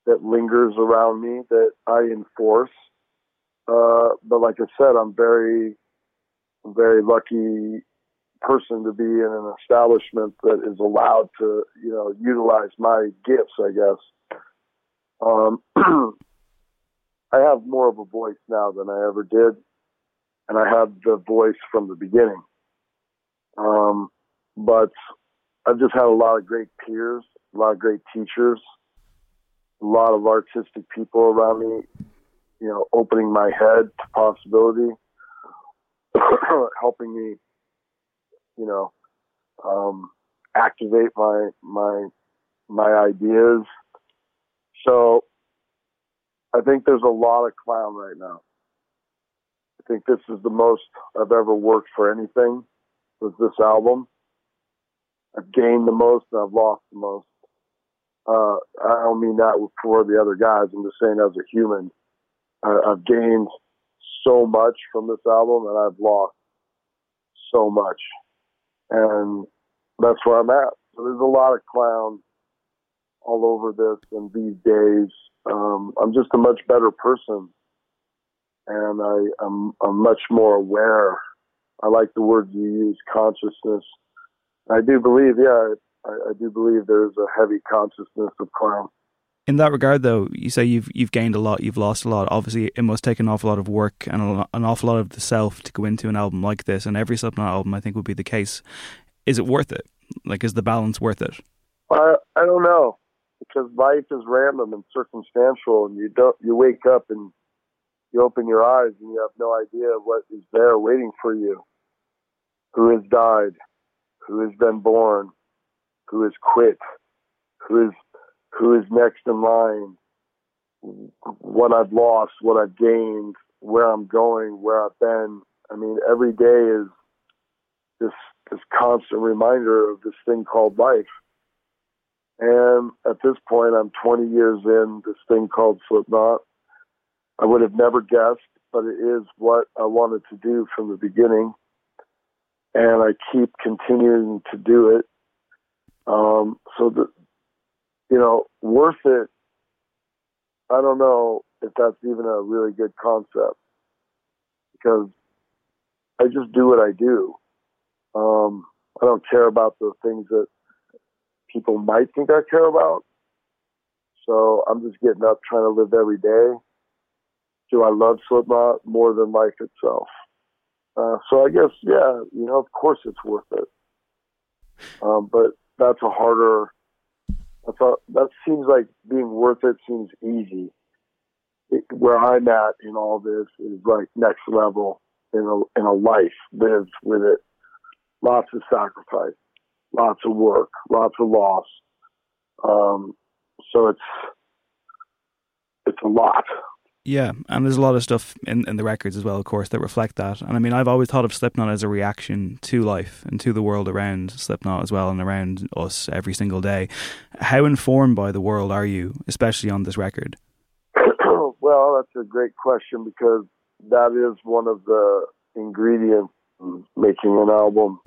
that lingers around me that I enforce. Uh, but like I said, I'm very, very lucky person to be in an establishment that is allowed to, you know, utilize my gifts, I guess. Um, [CLEARS THROAT] I have more of a voice now than I ever did, and I have the voice from the beginning. Um, but I've just had a lot of great peers, a lot of great teachers, a lot of artistic people around me, you know, opening my head to possibility, [CLEARS THROAT] helping me you know, um, activate my my my ideas. So I think there's a lot of clown right now. I think this is the most I've ever worked for anything with this album. I've gained the most and I've lost the most. Uh, I don't mean that for the other guys. I'm just saying as a human, I, I've gained so much from this album and I've lost so much and that's where I'm at. So there's a lot of clown all over this, and these days, um, I'm just a much better person, and I, I'm, I'm much more aware. I like the word you use, consciousness. I do believe, yeah, I, I do believe there's a heavy consciousness of clown. In that regard, though, you say you've you've gained a lot, you've lost a lot. Obviously, it must take an awful lot of work and an awful lot of the self to go into an album like this. And every Slipknot album, I think, would be the case. Is it worth it? Like, is the balance worth it? I I don't know because life is random and circumstantial, and you don't you wake up and you open your eyes and you have no idea what is there waiting for you. Who has died? Who has been born? Who has quit? Who is who is next in line? What I've lost, what I've gained, where I'm going, where I've been. I mean, every day is this this constant reminder of this thing called life. And at this point, I'm 20 years in this thing called Slipknot. I would have never guessed, but it is what I wanted to do from the beginning. And I keep continuing to do it. Um, so, the, you know, worth it, I don't know if that's even a really good concept because I just do what I do. Um, I don't care about the things that people might think I care about. So I'm just getting up trying to live every day. Do I love Slipknot more than life itself? Uh, so I guess, yeah, you know, of course it's worth it. Um, but that's a harder, that's that seems like being worth it seems easy. It, where I'm at in all this is like next level in a, in a life lived with it. Lots of sacrifice lots of work, lots of loss. Um, so it's it's a lot. Yeah, and there's a lot of stuff in, in the records as well, of course, that reflect that. And I mean, I've always thought of Slipknot as a reaction to life and to the world around Slipknot as well and around us every single day. How informed by the world are you, especially on this record? [CLEARS THROAT] well, that's a great question because that is one of the ingredients making an album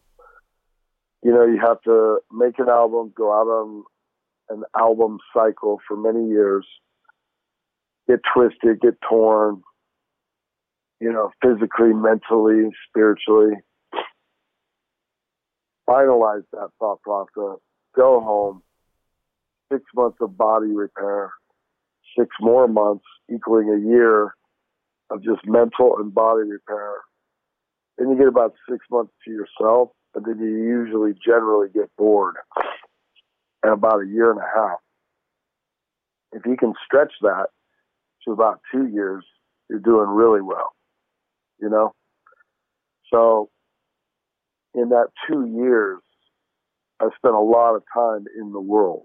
you know, you have to make an album, go out on an album cycle for many years, get twisted, get torn, you know, physically, mentally, spiritually. Finalize that thought process, go home, six months of body repair, six more months equaling a year of just mental and body repair. Then you get about six months to yourself but then you usually generally get bored in about a year and a half. If you can stretch that to about two years, you're doing really well, you know? So in that two years, I spent a lot of time in the world.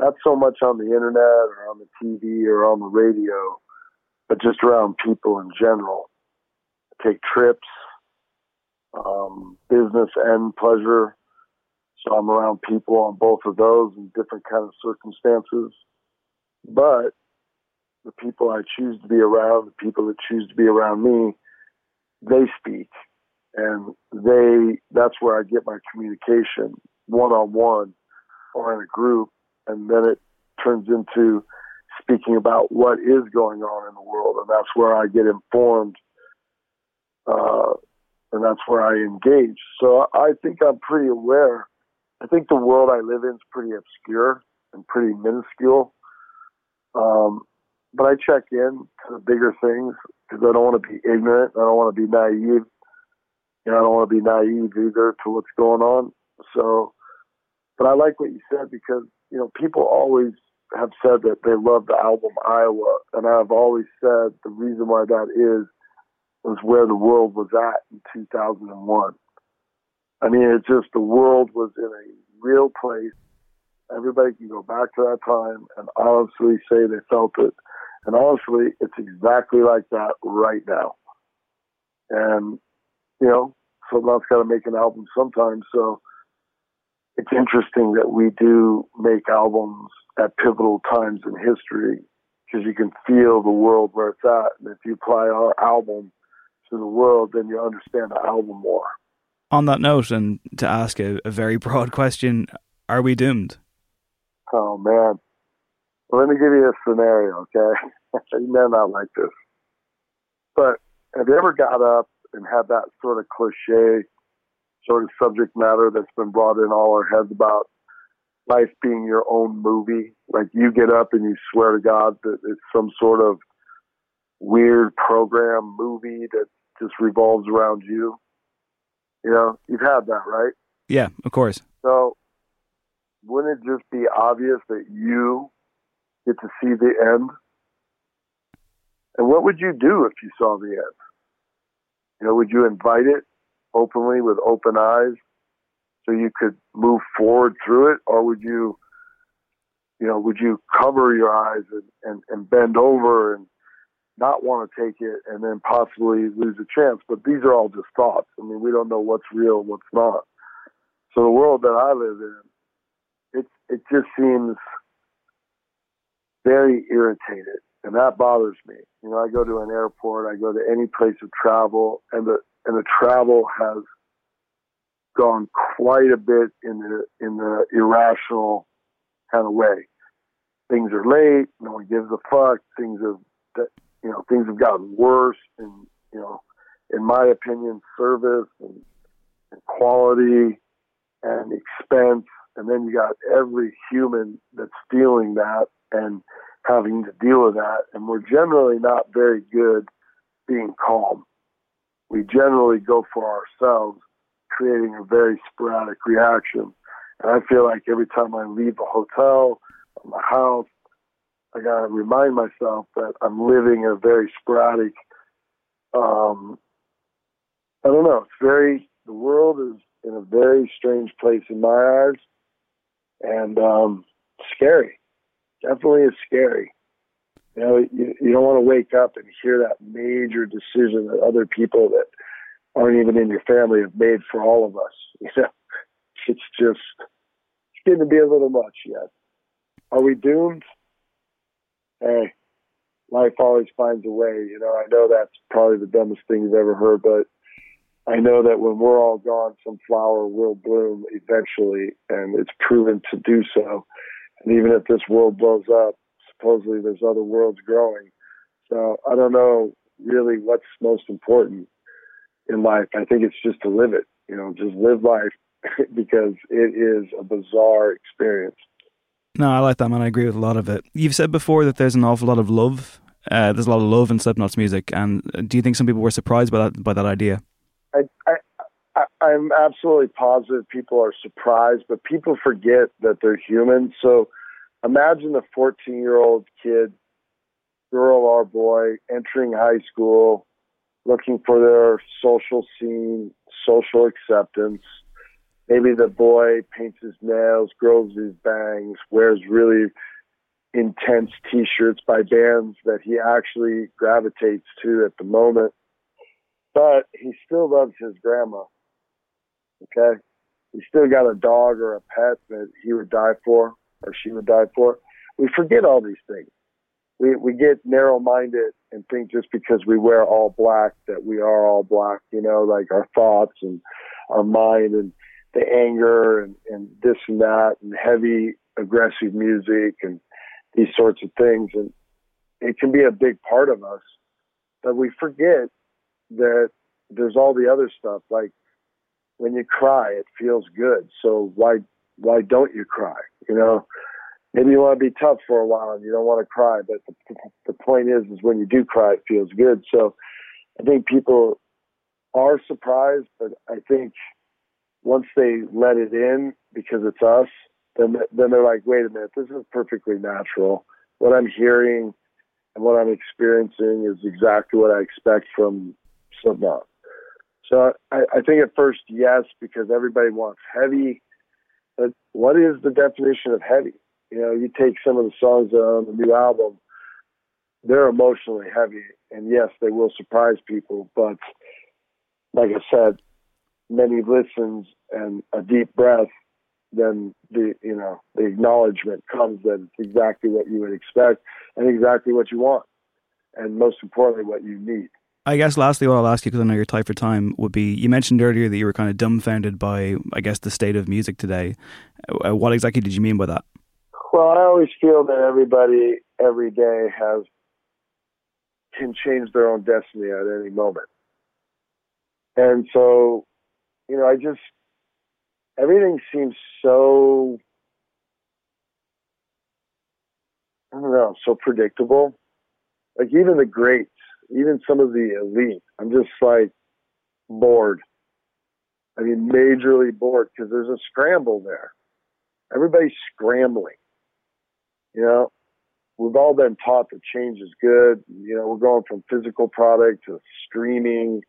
Not so much on the internet or on the TV or on the radio, but just around people in general. Take trips, um, business and pleasure. So I'm around people on both of those in different kind of circumstances. But the people I choose to be around, the people that choose to be around me, they speak. And they that's where I get my communication one on one or in a group and then it turns into speaking about what is going on in the world and that's where I get informed uh, and that's where I engage. So I think I'm pretty aware. I think the world I live in is pretty obscure and pretty minuscule. Um, but I check in to the bigger things because I don't want to be ignorant. I don't want to be naive. You know, I don't want to be naive either to what's going on. So, but I like what you said because you know people always have said that they love the album Iowa, and I've always said the reason why that is was where the world was at in 2001. I mean, it's just the world was in a real place. Everybody can go back to that time and honestly say they felt it. And honestly, it's exactly like that right now. And, you know, someone's got to make an album sometime. So it's interesting that we do make albums at pivotal times in history because you can feel the world where it's at. And if you apply our album to the world, then you understand the album more. On that note, and to ask a, a very [LAUGHS] broad question, are we doomed? Oh man. Well, let me give you a scenario, okay? [LAUGHS] you may not like this. But have you ever got up and had that sort of cliche sort of subject matter that's been brought in all our heads about life being your own movie? Like you get up and you swear to God that it's some sort of weird program movie that just revolves around you. You know, you've had that, right? Yeah, of course. So, wouldn't it just be obvious that you get to see the end? And what would you do if you saw the end? You know, would you invite it openly with open eyes so you could move forward through it, or would you, you know, would you cover your eyes and, and, and bend over and not want to take it and then possibly lose a chance? But these are all just thoughts. I mean, we don't know what's real and what's not. So the world that I live in, it it just seems very irritated, and that bothers me. You know, I go to an airport, I go to any place of travel, and the and the travel has gone quite a bit in the in the irrational kind of way. Things are late. No one gives a fuck. Things have, you know, things have gotten worse. And you know, in my opinion, service and, and quality and expense. And then you got every human that's feeling that and having to deal with that. And we're generally not very good being calm. We generally go for ourselves creating a very sporadic reaction. And I feel like every time I leave a hotel my house, I got to remind myself that I'm living a very sporadic. Um, I don't know. It's very. The world is in a very strange place in my eyes, and um, scary. Definitely is scary. You know, you, you don't want to wake up and hear that major decision that other people that aren't even in your family have made for all of us. [LAUGHS] You know, it's just it's getting to be a little much yet. Are we doomed? Hey, life always finds a way. You know, I know that's probably the dumbest thing you've ever heard, but I know that when we're all gone, some flower will bloom eventually, and it's proven to do so. And even if this world blows up, supposedly there's other worlds growing. So I don't know really what's most important in life. I think it's just to live it. You know, just live life [LAUGHS] because it is a bizarre experience. No, I like that, man. I agree with a lot of it. You've said before that there's an awful lot of love. Uh, there's a lot of love in Slipknot's music, and do you think some people were surprised by that by that idea? I, I, I am absolutely positive people are surprised, but people forget that they're human. So imagine a 14 year old kid, girl or boy, entering high school, looking for their social scene, social acceptance. Maybe the boy paints his nails, grows his bangs, wears really intense t-shirts by bands that he actually gravitates to at the moment. But he still loves his grandma. Okay? He still got a dog or a pet that he would die for or she would die for. We forget all these things we we get narrow minded and think just because we wear all black that we are all black, you know, like our thoughts and our mind and the anger and, and this and that and heavy aggressive music and these sorts of things and it can be a big part of us. But we forget that there's all the other stuff like when you cry it feels good. So why why don't you cry? You know, maybe you want to be tough for a while and you don't want to cry, but the, the point is, is when you do cry, it feels good. So I think people are surprised, but I think once they let it in because it's us, then then they're like, wait a minute, this is perfectly natural. What I'm hearing and what I'm experiencing is exactly what I expect from Slipknot. So I, I think at first, yes, because everybody wants heavy. But what is the definition of heavy? You know, you take some of the songs on the new album, they're emotionally heavy, and yes, they will surprise people. But like I said, many listens and a deep breath, then the you know the acknowledgement comes that it's exactly what you would expect and exactly what you want, and most importantly, what you need. I guess lastly, what I'll ask you, because I know you're tight for time, would be you mentioned earlier that you were kind of dumbfounded by, I guess, the state of music today. Uh, what exactly did you mean by that? Well, I always feel that everybody every day has can change their own destiny at any moment. And so, you know, I just everything seems so I don't know, so predictable. Like even the greats, even some of the elite, I'm just like bored. I mean, majorly bored because there's a scramble there. Everybody's scrambling. You know, we've all been taught that change is good. You know, we're going from physical product to streaming.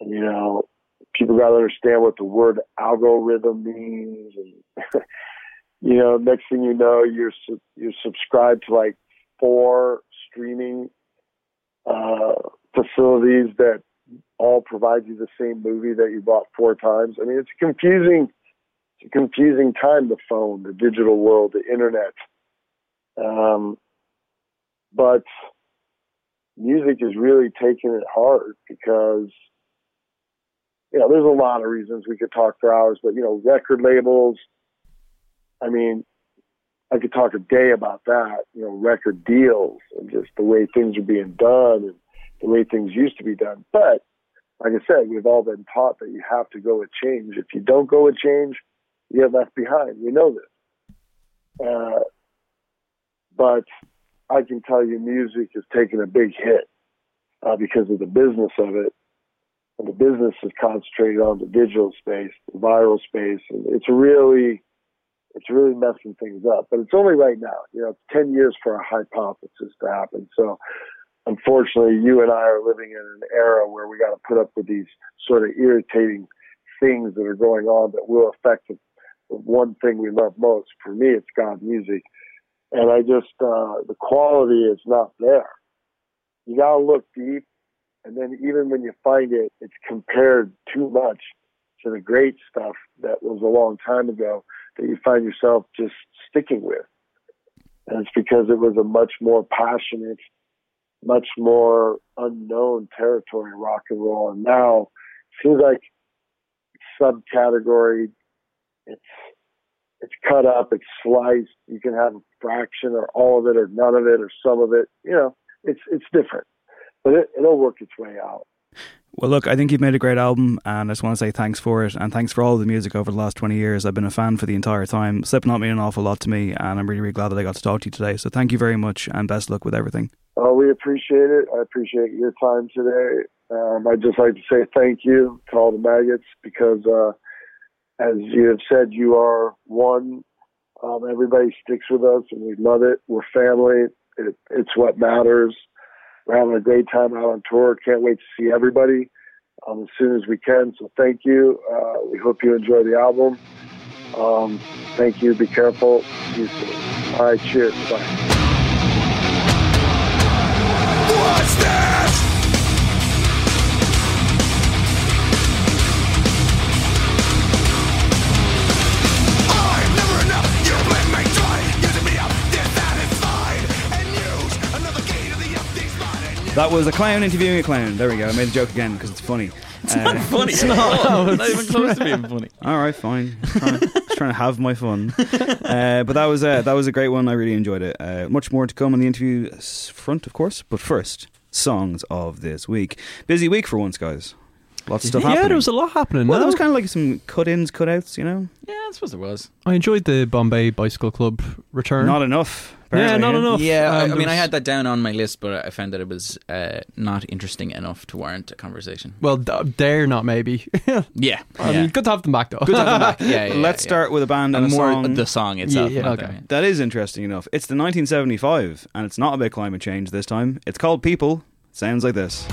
You know, people got to understand what the word algorithm means. And, [LAUGHS] you know, next thing you know, you're, su- you're subscribed to like four streaming, uh, facilities that all provide you the same movie that you bought four times. I mean, it's confusing. It's a confusing time. The phone, the digital world, the internet. Um, but music is really taking it hard because you know there's a lot of reasons we could talk for hours, but you know record labels. I mean, I could talk a day about that. You know, record deals and just the way things are being done and the way things used to be done. But like I said, we've all been taught that you have to go with change. If you don't go with change, you get left behind. We know this. Uh, but I can tell you music has taken a big hit uh, because of the business of it. And the business is concentrated on the digital space, the viral space. And it's really, it's really messing things up. But it's only right now. You know, it's 10 years for a hypothesis to happen. So unfortunately, you and I are living in an era where we got to put up with these sort of irritating things that are going on that will affect the, the one thing we love most. For me, it's God music. And I just, uh, the quality is not there. You got to look deep. And then even when you find it, it's compared too much to the great stuff that was a long time ago that you find yourself just sticking with. And it's because it was a much more passionate, much more unknown territory rock and roll. And now it seems like subcategory, it's it's cut up, it's sliced. You can have a fraction or all of it or none of it or some of it. You know, it's it's different, but it, it'll work its way out. Well, look, I think you've made a great album, and I just want to say thanks for it, and thanks for all the music over the last 20 years. I've been a fan for the entire time. Slipknot mean an awful lot to me, and I'm really, really glad that I got to talk to you today. So thank you very much, and best luck with everything. Oh, we appreciate it. I appreciate your time today. Um, I'd just like to say thank you to all the maggots because, uh, as you have said, you are one. Um, everybody sticks with us, and we love it. We're family. It, it's what matters. We're having a great time out on tour. Can't wait to see everybody um, as soon as we can. So thank you. Uh, we hope you enjoy the album. Um, thank you. Be careful. You. All right. Cheers. Bye. That was a clown interviewing a clown. There we go. I made the joke again because it's funny. It's not funny. It's not. It's not even close to being funny. [LAUGHS] All right, fine. Trying, just trying to have my fun. Uh, but that was uh, that was a great one. I really enjoyed it. Uh, much more to come on the interview front, of course. But first, songs of this week. Busy week for once, guys. Lots of stuff yeah, happening. there was a lot happening. Well, no? there was kind of like some cut-ins, cut-outs. You know, Yeah, I suppose there was. I enjoyed the Bombay Bicycle Club return. not enough. yeah, not enough. Yeah, I, Um, I mean, I had that down on my list, but I found that it was uh, not interesting enough to warrant a conversation. Well, d- dare not maybe. [LAUGHS] Yeah, I yeah. mean, good to have them back though. Good to have them back. Yeah, [LAUGHS] yeah, Let's yeah. start with a band and, and a more song. the song itself. Yeah, not okay. the- That is interesting enough. It's the 1975, and it's not about climate change this time. It's called People. Sounds like this.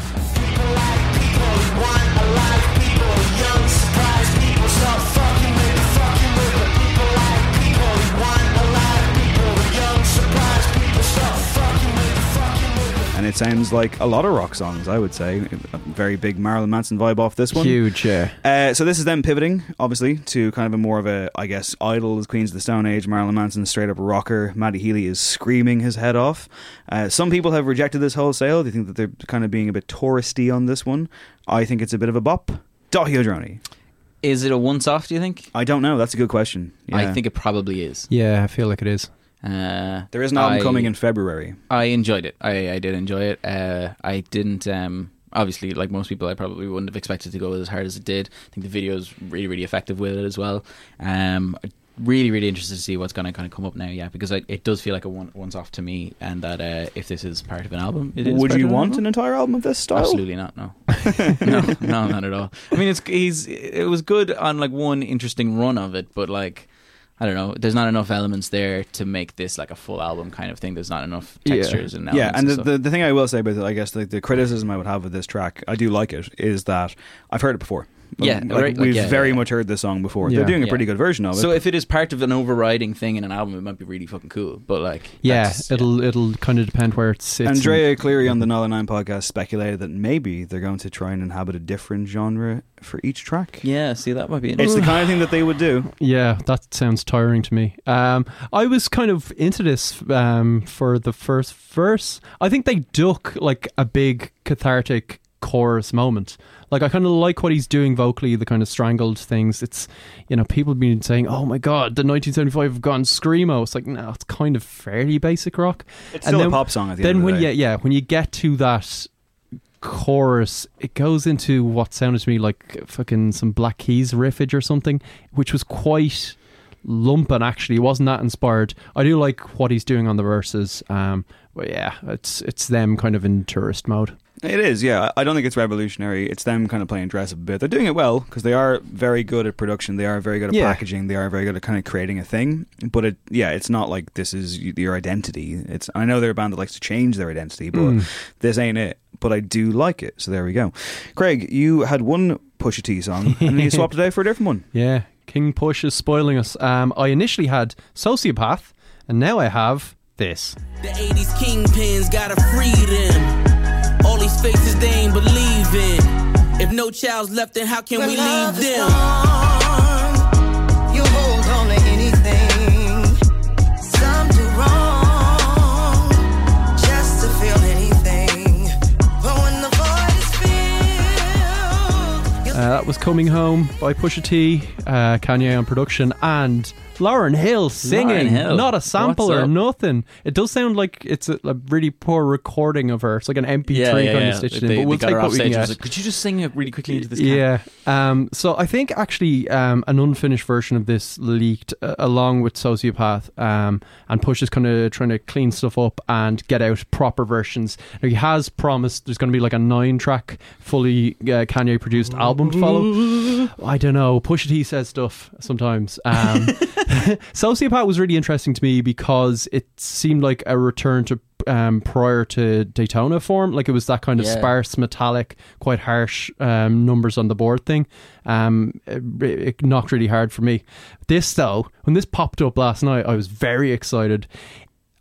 And it sounds like a lot of rock songs, I would say. A very big Marilyn Manson vibe off this one. Huge, yeah. Uh, so this is them pivoting, obviously, to kind of a more of a, I guess, idol as Queens of the Stone Age. Marilyn Manson, straight up rocker. Matty Healy is screaming his head off. Uh, some people have rejected this wholesale. They think that they're kind of being a bit touristy on this one. I think it's a bit of a bop. Daithí Ó Drónaí. Is it a once off? Do you think? I don't know. That's a good question. I think it probably is. Yeah, I feel like it is. Uh, there is an album I- coming in February. I enjoyed it. I, I did enjoy it. Uh, I didn't. Um, obviously, like most people, I probably wouldn't have expected to go as hard as it did. I think the video is really, really effective with it as well. Um, really, really interested to see what's going to kind of come up now. Yeah, because I, it does feel like a one, once off to me, and that uh, if this is part of an album, it is. Would you an want album. an entire album of this style? Absolutely not. No, [LAUGHS] no, no, not at all. I mean, it's he's it was good on like one interesting run of it, but like I don't know. There's not enough elements there to make this like a full album kind of thing. There's not enough textures and elements. yeah, and the, the, the thing I will say about it, I guess the, the criticism I would have of this track, I do like it, is that I've heard it before. Yeah, like, right, like, we've yeah, very yeah, much heard this song before. Yeah. They're doing a Yeah. pretty good version of it. So if it is part of an overriding thing in an album, it might be really fucking cool. But like, Yeah, it'll it'll kind of depend where it sits. and- Andrea Cleary on the Nola Nine podcast speculated that maybe they're going to try and inhabit a different genre for each track. yeah. See, that might be. It's the kind of thing that they would do. [LAUGHS] Yeah, that sounds tiring to me. Um, I was kind of into this um, for the first verse. I think they duck like a big cathartic chorus moment. Like I kind of like what he's doing vocally, the kind of strangled things. It's you know people have been saying, "Oh my god, the 1975 have gone screamo." It's like no, it's kind of fairly basic rock. It's still a pop song at the then end of the when day. yeah yeah when you get to that chorus, it goes into what sounded to me like fucking some Black Keys riffage or something, which was quite lumpen actually. Wasn't that inspired. I do like what he's doing on the verses. Um, but yeah, it's it's them kind of in tourist mode. It is, yeah. I I don't think it's revolutionary. It's them kind of playing dress up a bit. They're doing it well because they are very good at production. They are very good at Yeah. packaging. They are very good at kind of creating a thing. But it, yeah, it's not like this is your identity. It's. I know they're a band that likes to change their identity, but Mm. this ain't it. But I do like it. So there we go. Craig, you had one Pusha T song and you [LAUGHS] swapped it out for a different one. Yeah, King Push is spoiling us. Um, I initially had Sociopath, and now I have this. The 80s kingpins gotta free them. All these faces they ain't believe in. If no child's left, then how can we leave them? You hold on to anything. Some do wrong just to feel anything. But when the void is filled, Uh, that was Coming Home by Pusha T, uh, Kanye on production, and Lauryn Hill singing. Hill. Not a sample What's or up? nothing. It does sound like it's a, a really poor recording of her. It's like an MP3 yeah, yeah, kind yeah. of stitched They, in. But we'll got take her what off we can stage. and was get. like, Could you just sing it really quickly into this? can?" Yeah. Um, so I think actually um, an unfinished version of this leaked uh, along with Sociopath, um, and Push is kind of trying to clean stuff up and get out proper versions. Now, he has promised there's going to be like a nine track, fully uh, Kanye produced album to follow. I don't know. Pusha T says stuff sometimes. Um, [LAUGHS] [LAUGHS] Sociopath was really interesting to me because it seemed like a return to um, prior to Daytona form. Like it was that kind of Yeah. sparse, metallic, quite harsh um, numbers on the board thing. Um, it, it knocked really hard for me. This though, when this popped up last night, I was very excited.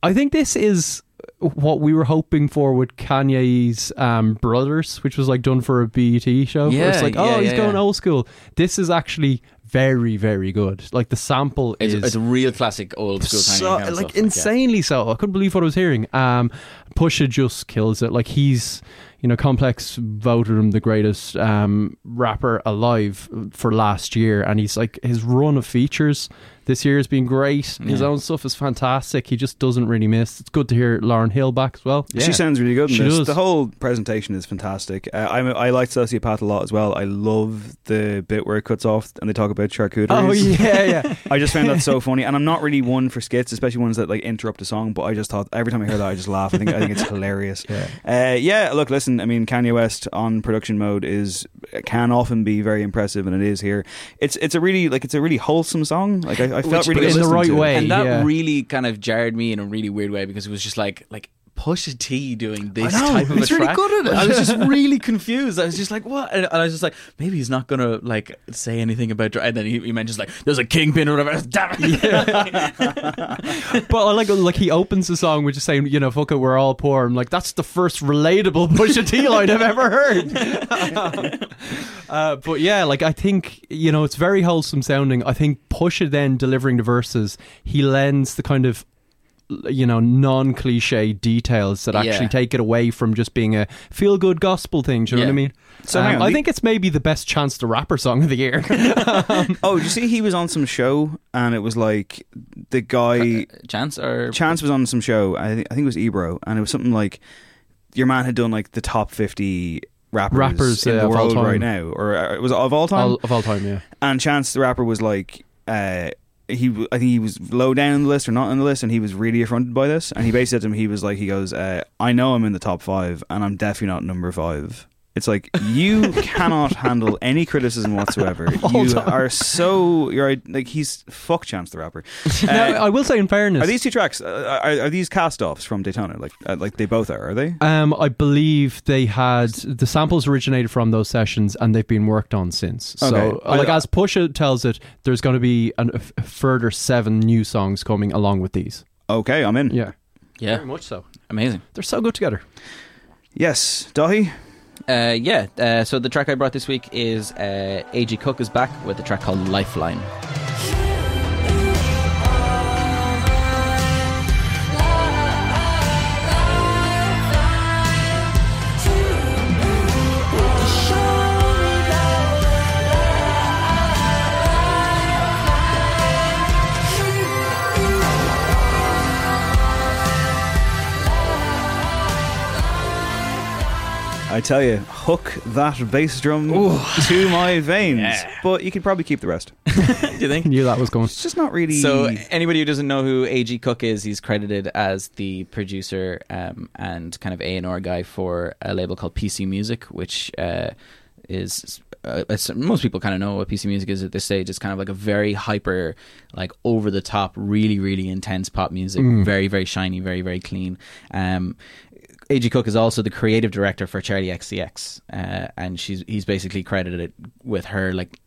I think this is what we were hoping for with Kanye's um, Brothers, which was like done for a BET show. where it's Yeah, like, yeah, oh, he's yeah, going yeah. old school. This is actually very, very good. Like the sample It's, is it's a real classic old school Kanye so, kind of like stuff, yeah. insanely so. I couldn't believe what I was hearing. Um, Pusha just kills it. Like he's, you know, Complex voted him the greatest um, rapper alive for last year, and he's like his run of features this year has been great. His own stuff is fantastic. He just doesn't really miss. It's good to hear Lauryn Hill back as well. She sounds really good in She this. does. The whole presentation is fantastic. Uh, I I like Sociopath a lot as well. I love the bit where it cuts off and they talk about charcuterie. Oh, yeah, yeah. [LAUGHS] I just found that so funny, and I'm not really one for skits, especially ones that like interrupt a song. But I just thought every time I hear that, I just laugh. I think I think it's hilarious. [LAUGHS] Yeah. Uh, yeah. Look, listen. I mean, Kanye West on production mode is can often be very impressive, and it is here. It's it's a really like it's a really wholesome song. Like I, I felt Which- really good listening to it. and that really kind of jarred me in a really weird way because it was just like like Pusha T doing this know, type of he's a really track. good at it. I was just really confused. I was just like, what? And, and I was just like, maybe he's not gonna like say anything about. dr- And then he, he mentions like, there's a kingpin or whatever. Damn it! [LAUGHS] but I like like he opens the song with just saying, you know, fuck it, we're all poor. I'm like, that's the first relatable [LAUGHS] Pusha T line I've ever heard. [LAUGHS] uh, but yeah, like I think you know it's very wholesome sounding. I think Pusha then delivering the verses, he lends the kind of you know non-cliche details that actually Yeah. take it away from just being a feel-good gospel thing. Do you know what I mean? So Um, on, I think it's maybe the best Chance the Rapper song of the year. [LAUGHS] oh, did you see he was on some show and it was like the guy Chance or Chance was on some show. I, thi- I think it was Ebro, and it was something like your man had done like the top fifty rappers, Rappers, in uh, the of all world time. right now, or uh, it was of all time. All- of all time, yeah. And Chance the rapper was like. Uh, he, I think he was low down the list or not on the list, and he was really affronted by this. And he basically said to him, he was like, he goes, uh, "I know I'm in the top five, and I'm definitely not number five. It's like you [LAUGHS] cannot handle any criticism whatsoever. [LAUGHS] You time. are so you're like he's fuck Chance the Rapper. [LAUGHS] now, Uh, I will say, in fairness, are these two tracks? Uh, are, are these cast-offs from Daytona? Like, uh, like they both are. Are they? Um, I believe they had the samples originated from those sessions, and they've been worked on since. So, Okay. uh, like I- as Pusha tells it, there's going to be an, a f- a further seven new songs coming along with these. Okay, I'm in. Yeah, Yeah, very much so. amazing. They're so good together. Yes, Daithí. Uh, yeah, uh, so the track I brought this week is uh, A.G. Cook is back with a track called Lifeline. I tell you, hook that bass drum to my veins. But you could probably keep the rest. [LAUGHS] Do you think? Knew that was going. It's just not really. So, anybody who doesn't know who A.G. Cook is, he's credited as the producer um, and kind of A and R guy for a label called PC Music, which uh, is uh, as most people kind of know what PC Music is at this stage. It's kind of like a very hyper, like over the top, really really intense pop music, Mm. very very shiny, very very clean. Um, A.G. Cook is also the creative director for Charli XCX, uh, and she's he's basically credited with her like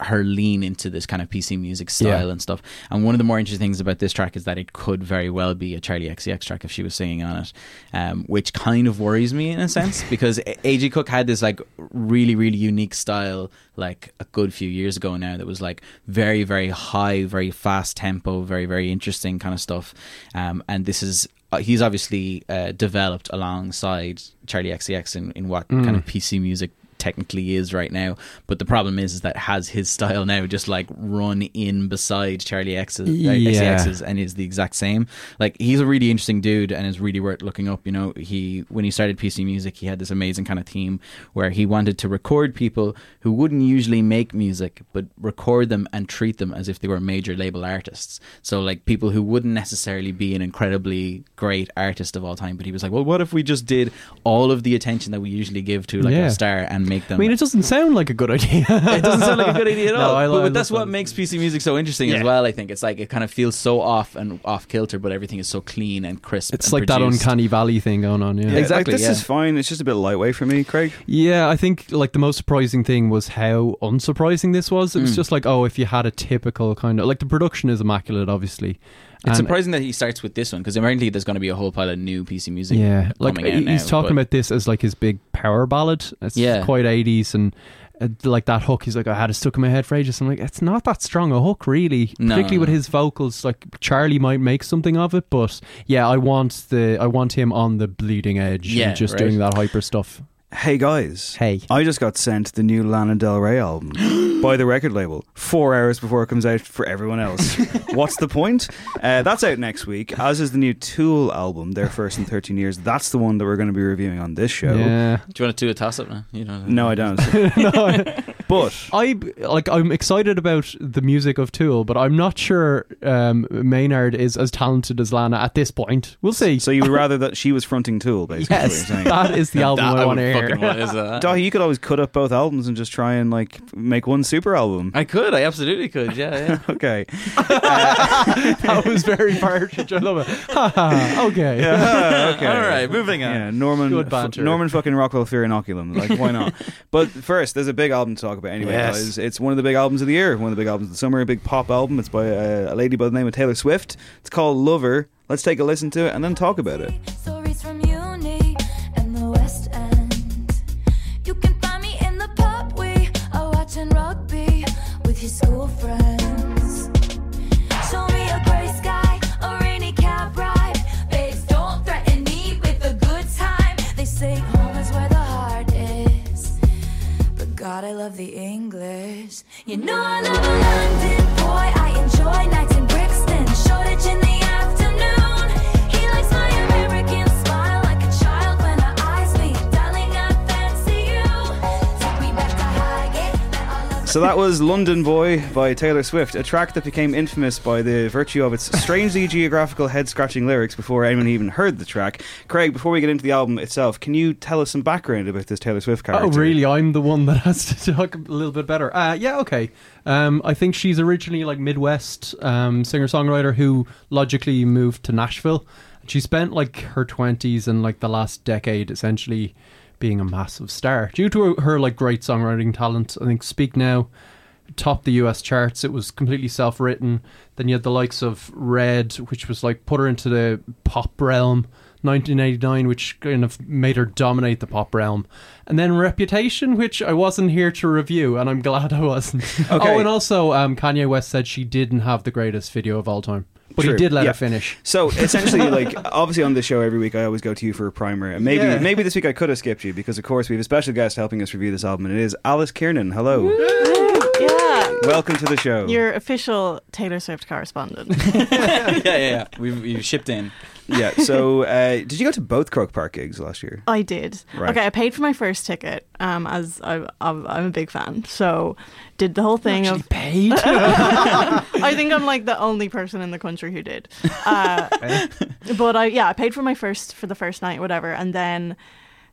her lean into this kind of PC music style Yeah. and stuff. And one of the more interesting things about this track is that it could very well be a Charli XCX track if she was singing on it, um, which kind of worries me in a sense [LAUGHS] because A.G. Cook had this like really really unique style like a good few years ago now that was like very very high, very fast tempo, very very interesting kind of stuff. Um, and this is uh, he's obviously uh, developed alongside Charli XCX in, in what Mm. kind of PC music technically is right now. But the problem is, is that has his [LAUGHS] style now just like run in beside Charli X's, uh, Yeah. XCX's and is the exact same. Like he's a really interesting dude and is really worth looking up. You know, he when he started PC Music, he had this amazing kind of theme where he wanted to record people who wouldn't usually make music, but record them and treat them as if they were major label artists. So like people who wouldn't necessarily be an incredibly great artist of all time, but he was like, well, what if we just did all of the attention that we usually give to like Yeah. a star and make I them mean, it doesn't sound like a good idea. [LAUGHS] it doesn't sound like a good idea at [LAUGHS] No, all. I but, lo- I that's what that. makes PC music so interesting as well. I think it's like it kind of feels so off and off kilter, but everything is so clean and crisp. It's and like that uncanny valley thing going on. Yeah, Yeah, Exactly, Like, this yeah. is fine. It's just a bit lightweight for me, Craig. Yeah, I think like the most surprising thing was how unsurprising this was. It was Mm. just like, oh, if you had a typical kind of like the production is immaculate, obviously. It's And- surprising that he starts with this one because apparently there's going to be a whole pile of new PC music. Yeah, like out he's now, talking about this as like his big power ballad. It's Yeah. quite eighties and. Uh, like that hook, he's like, I had it stuck in my head for ages. I'm like, it's not that strong a hook, really. No, Particularly with his vocals, like Charli might make something of it, but yeah, I want the, I want him on the bleeding edge, Yeah, and just right. doing that hyper stuff. Hey guys. Hey. I just got sent the new Lana Del Rey album [GASPS] by the record label four hours before it comes out for everyone else. [LAUGHS] What's the point? Uh, that's out next week, as is the new Tool album, their first in 13 years. That's the one that we're going to be reviewing on this show. Yeah. Do you want to do a toss up now? You know, No, I don't. [LAUGHS] [LAUGHS] no, but I like I'm excited about the music of Tool, but I'm not sure um, Maynard is as talented as Lana at this point. We'll see. So you would rather that she was fronting Tool, basically? is what yes, you're saying. that is the album That I, I want to hear. Fucking want is [LAUGHS] that. Daithí, you could always cut up both albums and just try and like make one super album. I could. I absolutely could. Yeah, yeah. [LAUGHS] okay. [LAUGHS] that was very partridge. I love it. Ha, ha, okay. Yeah, okay. All right, moving on. Yeah, Norman. Good f- Norman fucking Rockwell Fear Inoculum. Like, why not? but first, there's a big album to talk about anyway. Yes. guys. It's one of the big albums of the year, one of the big albums of the summer, a big pop album. It's by uh, a lady by the name of Taylor Swift. It's called Lover. Let's take a listen to it and then talk about it. God, I love the English. You know I love a London boy. I enjoy So that was London Boy by Taylor Swift, a track that became infamous by the virtue of its [LAUGHS] strangely geographical head scratching lyrics before anyone even heard the track. Craig, before we get into the album itself, can you tell us some background about this Taylor Swift character? Oh, really? I'm the one that [LAUGHS] has to talk a little bit better. Uh, yeah, okay. Um, I think she's originally like Midwest um, singer songwriter who logically moved to Nashville. She spent like her 20s and like the last decade essentially being a massive star due to her, like great songwriting talent. I think Speak Now topped the US charts. It was completely self written. Then you had the likes of Red, which was like put her into the pop realm. 1989, which kind of made her dominate the pop realm, and then Reputation, which I wasn't here to review, and I'm glad I wasn't. [LAUGHS] Okay. Oh, and also um, Kanye West said she didn't have the greatest video of all time, but True, he did let yeah. her finish. So essentially, [LAUGHS] like obviously on this show every week, I always go to you for a primer, and maybe Yeah. maybe this week I could have skipped you because of course we have a special guest helping us review this album, and it is Alice Kiernan. Hello, Yeah. welcome to the show. Your official Taylor Swift correspondent. [LAUGHS] [LAUGHS] yeah, yeah, yeah. We've, we've shipped in. Yeah. So uh, did you go to both Croke Park gigs last year? I did. Right. Okay, I paid for my first ticket. Um, as I, I'm, I'm a big fan, so did the whole thing of paid. [LAUGHS] I think I'm like the only person in the country who did. [LAUGHS] Uh, but I yeah, I paid for my first for the first night, whatever, and then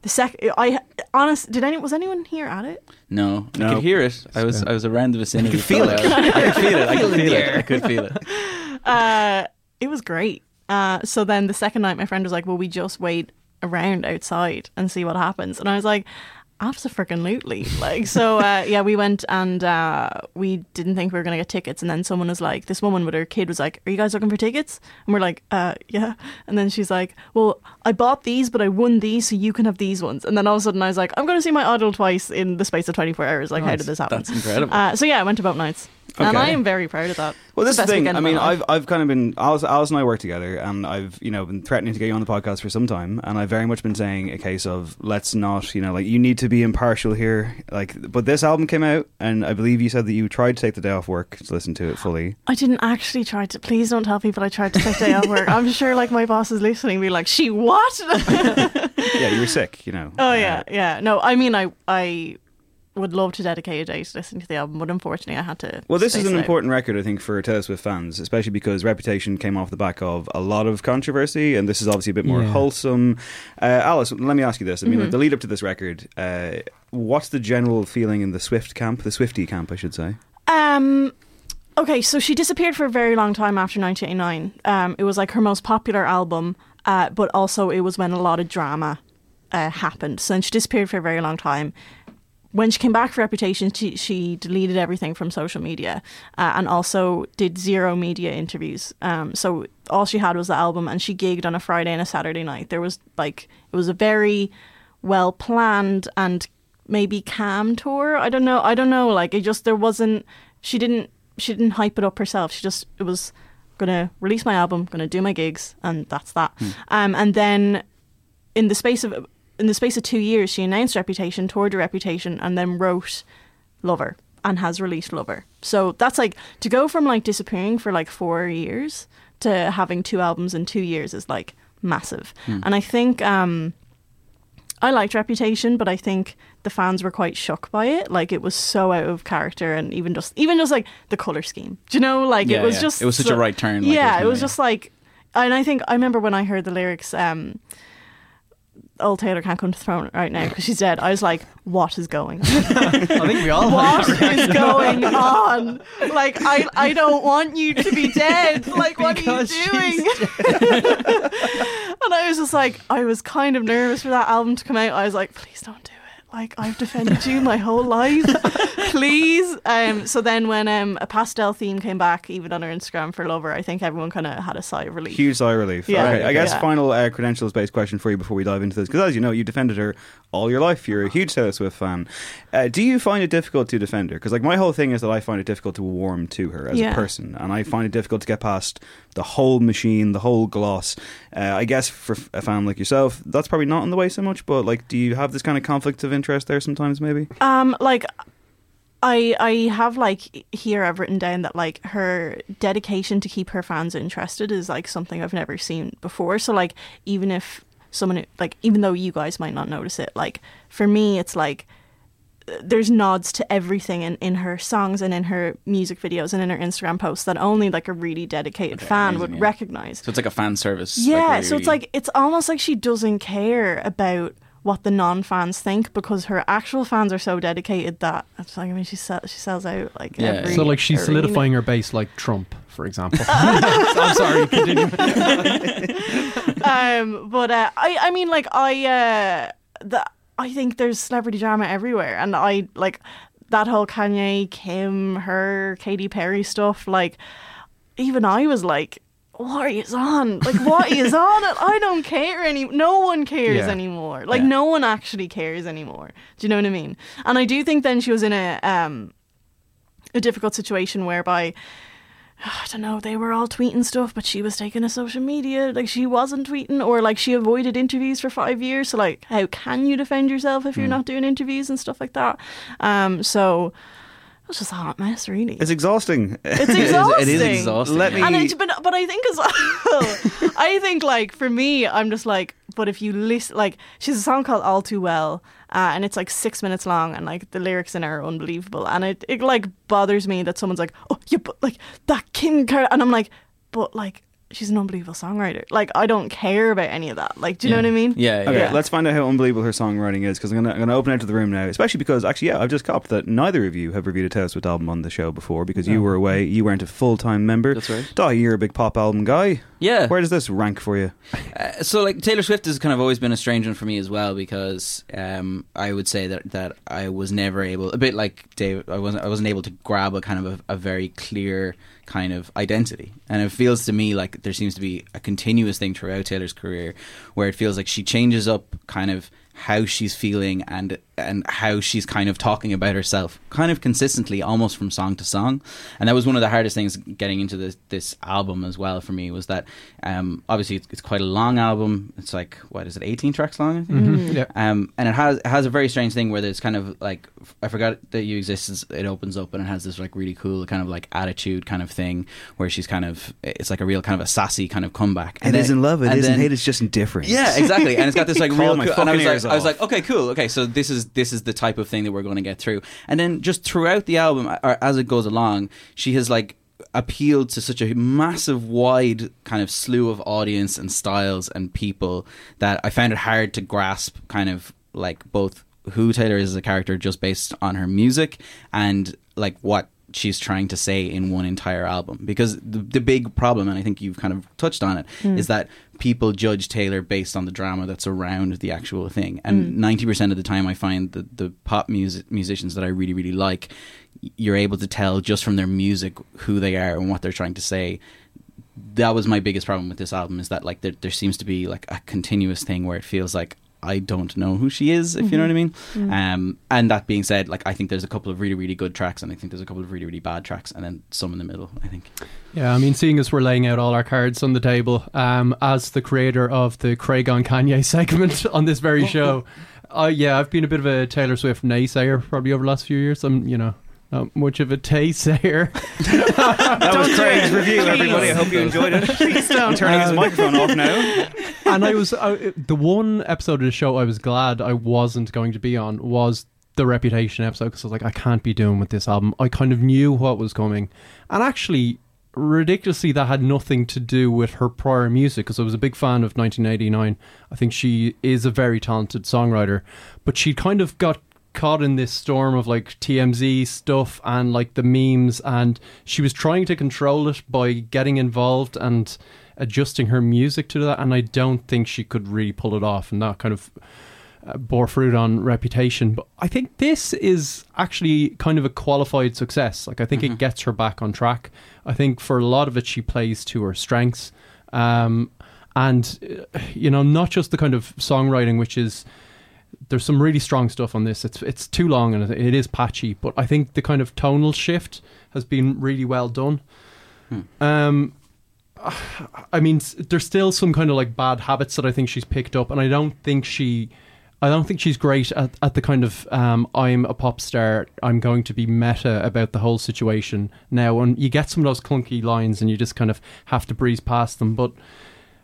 the second. I honest, did any was anyone here at it? No, I could hear it. I was I was around the vicinity. You could feel it. I could feel it. I could feel it. I could feel it. [LAUGHS] Uh, it was great. Uh, so then the second night, my friend was like, "Well, we just wait around outside and see what happens," and I was like. Absolutely. Like so uh, [LAUGHS] yeah, we went and uh, we didn't think we were gonna get tickets and then someone was like this woman with her kid was like, Are you guys looking for tickets? And we're like, uh yeah and then she's like, Well, I bought these but I won these so you can have these ones and then all of a sudden I was like, I'm gonna see my idol twice in the space of twenty four hours. Like how did this happen? That's incredible. Uh, so yeah, I went to both nights. And I am very proud of that. Well, this is the the thing. I mean. I've I've kind of been Alice, Alice and I work together, and I've you know been threatening to get you on the podcast for some time, and I've very much been saying a case of let's not, you know, like you need to be impartial here. Like, but this album came out, and I believe you said that you tried to take the day off work to listen to it fully. I didn't actually try to. Please don't tell people I tried to take the day off work. I'm sure, like my boss is listening, be like, "She what?" [LAUGHS] yeah, you were sick, you know. oh yeah, yeah. No, I mean, I I would love to dedicate a day to listening to the album, but unfortunately, I had to. Well, this is an out. important record, I think, for Taylor Swift fans, especially because Reputation came off the back of a lot of controversy, and this is obviously a bit more Yeah. wholesome. Uh, Alice, let me ask you this: I mean, Mhm. like, the lead up to this record, uh, what's the general feeling in the Swift camp, the Swifty camp, I should say? Um. Okay, so she disappeared for a very long time after 1989. Um, it was like her most popular album, uh, but also it was when a lot of drama uh, happened. So then she disappeared for a very long time. When she came back for Reputation, she, she deleted everything from social media uh, and also did zero media interviews. Um, so all she had was the album, and she gigged on a Friday and a Saturday night. There was like it was a very well planned and maybe calm tour. I don't know. I don't know. Like it just there wasn't. She didn't. She didn't hype it up herself. She just it was gonna release my album, gonna do my gigs, and that's that. Um, and then in the space of in the space of two years, she announced Reputation, toured a Reputation, and then wrote Lover and has released Lover. So that's like to go from like disappearing for like four years to having two albums in two years is like massive. Hmm. And I think um, I liked Reputation, but I think the fans were quite shocked by it. Like it was so out of character, and even just even just like the color scheme. Do you know? Like Yeah, it was yeah. just It was such a right turn, like, yeah, it was it? just like, and I think I remember when I heard the lyrics. Um, Old Taylor can't come to the throne right now because she's dead. I was like, "What is going? on? [LAUGHS] I think we all what is going on? Like, I I don't want you to be dead. Like, what Because are you doing?" [LAUGHS] and I was just like, I was kind of nervous for that album to come out. I was like, "Please don't do. Like, I've defended you my whole life. [LAUGHS] Please." Um. So then, when um a pastel theme came back, even on her Instagram for Lover, I think everyone kind of had a sigh of relief. Huge sigh of relief. Yeah. okay, I guess Yeah. final uh, credentials based question for you before we dive into this, because as you know, you defended her all your life. You're a huge Taylor Swift fan. Uh, do you find it difficult to defend her? Because like my whole thing is that I find it difficult to warm to her as Yeah. a person, and I find it difficult to get past the whole machine, the whole gloss. Uh, I guess for a fan like yourself, that's probably not in the way so much. But like, do you have this kind of conflict of interest there sometimes? Maybe. Um, like I I have like here I've written down that like her dedication to keep her fans interested is like something I've never seen before. So like even if someone like even though you guys might not notice it, like for me it's like there's nods to everything in, in her songs and in her music videos and in her Instagram posts that only like a really dedicated fan amazing, would yeah. recognize. So it's like a fan service. Yeah, like, so it's like it's almost like she doesn't care about what the non-fans think because her actual fans are so dedicated that it's like I mean she sell, she sells out like every so like she's arena. solidifying her base like Trump, for example. [LAUGHS] I'm sorry, [LAUGHS] um, but uh, I, I mean, like I, uh, the, I think there's celebrity drama everywhere, and I like that whole Kanye, Kim, her, Katy Perry stuff. Like, even I was like, "What is on? Like, what is [LAUGHS] on? I don't care any. No one cares Yeah. anymore. Like, Yeah. no one actually cares anymore. Do you know what I mean? And I do think then she was in a um a difficult situation whereby [SIGHS] I don't know, they were all tweeting stuff, but she was taking to social media. Like she wasn't tweeting, or like she avoided interviews for five years. So like, how can you defend yourself if you're Mm. not doing interviews and stuff like that? Um, so it was just a hot mess, really. It's exhausting. It's [LAUGHS] exhausting. it is exhausting. Let me. And I, but but I think as well, [LAUGHS] I think like for me, I'm just like, but if you listen, like she's a song called "All Too Well," uh, and it's like six minutes long, and like the lyrics in it are unbelievable, and it it like bothers me that someone's like, oh, yeah, but like that Kim Kardashian, and I'm like, but like she's an unbelievable songwriter. Like I don't care about any of that. Like, do you know what I mean? Yeah. Okay, let's find out how unbelievable her songwriting is because I'm gonna, I'm gonna open out to the room now. Especially because actually, yeah, I've just copped that neither of you have reviewed a Taylor Swift album on the show before because you were away, you weren't a full time member. That's right. Di, you're a big pop album guy. Yeah. Where does this rank for you? Uh, so like Taylor Swift has kind of always been a strange one for me as well because um, I would say that that I was never able a bit like Dave I wasn't I wasn't able to grab a kind of a, a very clear kind of identity. And it feels to me like there seems to be a continuous thing throughout Taylor's career where it feels like she changes up kind of how she's feeling and and how she's kind of talking about herself kind of consistently almost from song to song and that was one of the hardest things getting into this this album as well for me was that um obviously it's, it's quite a long album it's like what is it 18 tracks long I think Mhm, yeah. um and it has it has a very strange thing where there's kind of like I forgot that you exist it opens up and it has this like really cool kind of like attitude kind of thing where she's kind of it's like a real kind of a sassy kind of comeback It then- isn't love, it and isn't then- hate, it's just indifference. yeah, exactly. And it's got this like [LAUGHS] real. my cool- and I was like, ears I was like, okay, cool. Okay, so this is this is the type of thing that we're going to get through. And then just throughout the album, or as it goes along, she has like appealed to such a massive, wide kind of slew of audience and styles and people that I found it hard to grasp. Kind of like both who Taylor is as a character just based on her music and like what she's trying to say in one entire album because the, the big problem and i think you've kind of touched on it, is Mm. that people judge taylor based on the drama that's around the actual thing and Mm. 90% of the time i find that the pop music musicians that i really really like you're able to tell just from their music who they are and what they're trying to say that was my biggest problem with this album is that like there, there seems to be like a continuous thing where it feels like I don't know who she is, if you know what I mean. Mhm. Um, and that being said, like I think there's a couple of really, really good tracks, and I think there's a couple of really, really bad tracks, and then some in the middle. I think. Yeah, I mean, seeing as we're laying out all our cards on the table, um, as the creator of the Craig on Kanye [LAUGHS] segment on this very [LAUGHS] show, uh, yeah, I've been a bit of a Taylor Swift naysayer probably over the last few years. I'm, you know, not much of a taysayer. That was Craig's review, everybody. I hope you enjoyed it. Please don't. Turning his Um, microphone off now. [LAUGHS] and I was the one episode of the show I was glad I wasn't going to be on was the Reputation episode because I was like, I can't be doing with this album. I kind of knew what was coming, and actually, ridiculously, that had nothing to do with her prior music because I was a big fan of 1989. I think she is a very talented songwriter, but she kind of got caught in this storm of like TMZ stuff and like the memes and she was trying to control it by getting involved and adjusting her music to that and I don't think she could really pull it off and that kind of uh, bore fruit on reputation. But I think this is actually kind of a qualified success. Like I think it gets her back on track. I think for a lot of it she plays to her strengths. Um, and uh, you know not just the kind of songwriting which is there's some really strong stuff on this. It's it's too long and it is patchy, but I think the kind of tonal shift has been really well done. Um, I mean, there's still some kind of like bad habits that I think she's picked up, and I don't think she, I don't think she's great at, at the kind of um, I'm a pop star, I'm going to be meta about the whole situation now. And you get some of those clunky lines, and you just kind of have to breeze past them. But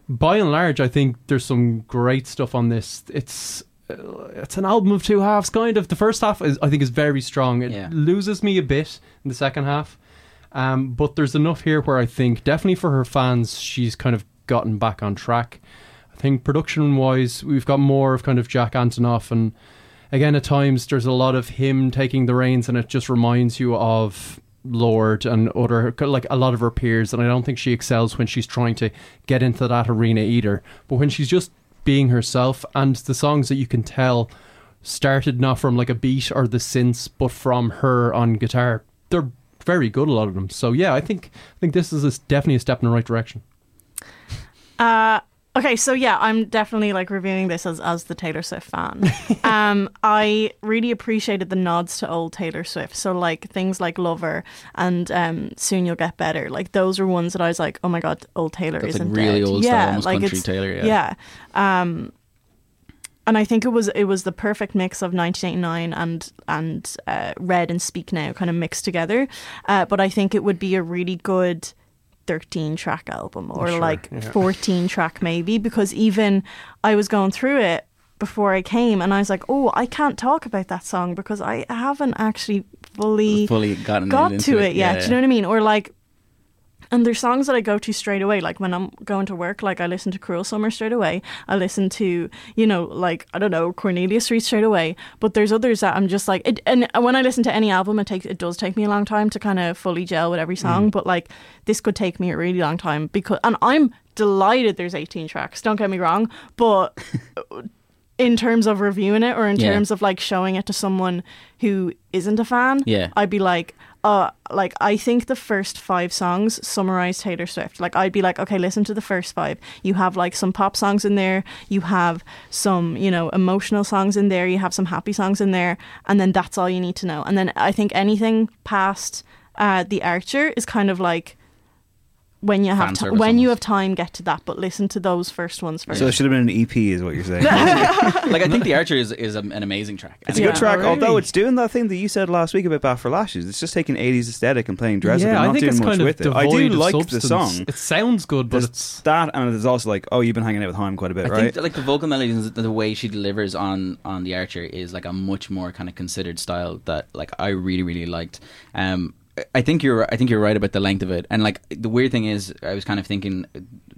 by and large, I think there's some great stuff on this. It's it's an album of two halves, kind of. The first half is, I think, is very strong. It Yeah. loses me a bit in the second half, um, but there's enough here where I think definitely for her fans, she's kind of gotten back on track. I think production wise, we've got more of kind of Jack Antonoff, and again, at times there's a lot of him taking the reins, and it just reminds you of Lorde and other like a lot of her peers, and I don't think she excels when she's trying to get into that arena either. But when she's just being herself, and the songs that you can tell started not from like a beat or the synths, but from her on guitar, they're very good. A lot of them. So yeah, I think I think this is a, definitely a step in the right direction. Uh, okay, so yeah, I'm definitely like reviewing this as as the Taylor Swift fan. [LAUGHS] um, I really appreciated the nods to old Taylor Swift. So like things like Lover and um, Soon You'll Get Better. Like those are ones that I was like, oh my god, old Taylor That's, isn't really dead. old style, yeah, almost like country it's- Taylor, yeah. Yeah. Um, and I think it was it was the perfect mix of 1989 and and uh, Red and Speak Now kind of mixed together. Uh, but I think it would be a really good 13 track album or Sure, like yeah. 14 track maybe because even I was going through it before I came and I was like, oh, I can't talk about that song because I haven't actually fully Fully gotten got into to it, it yet. yeah, Do you know what I mean? Or like and there's songs that I go to straight away. Like when I'm going to work, like I listen to Cruel Summer straight away. I listen to, you know, like I don't know, Cornelia Street straight away. But there's others that I'm just like, it, and when I listen to any album, it takes it does take me a long time to kind of fully gel with every mm. song. But like this could take me a really long time because, and I'm delighted there's 18 tracks. Don't get me wrong, but [LAUGHS] in terms of reviewing it or in Yeah. terms of like showing it to someone who isn't a fan, Yeah. I'd be like, uh, like I think the first five songs summarize Taylor Swift. Like I'd be like, okay, listen to the first five. You have like some pop songs in there. You have some, you know, emotional songs in there. You have some happy songs in there, and then that's all you need to know. And then I think anything past uh, the Archer is kind of like when you have Fan ti- service when you have time, get to that. But listen to those first ones first. So it should have been an EP, is what you're saying. [LAUGHS] [LAUGHS] like I think the Archer is, is an amazing track. It's a And good track, really? although it's doing that thing that you said last week about Bat for Lashes. It's just taking 80s aesthetic and playing dress up yeah, and I not think doing it's much kind of with it. I do like substance. the song. It sounds good, but There's it's that, and there's also like, oh, you've been hanging out with Haim quite a bit, I right? think like the vocal melodies, the way she delivers on on the Archer is like a much more kind of considered style that like I really really liked. Um, I think you're I think you're right about the length of it, and like the weird thing is, I was kind of thinking,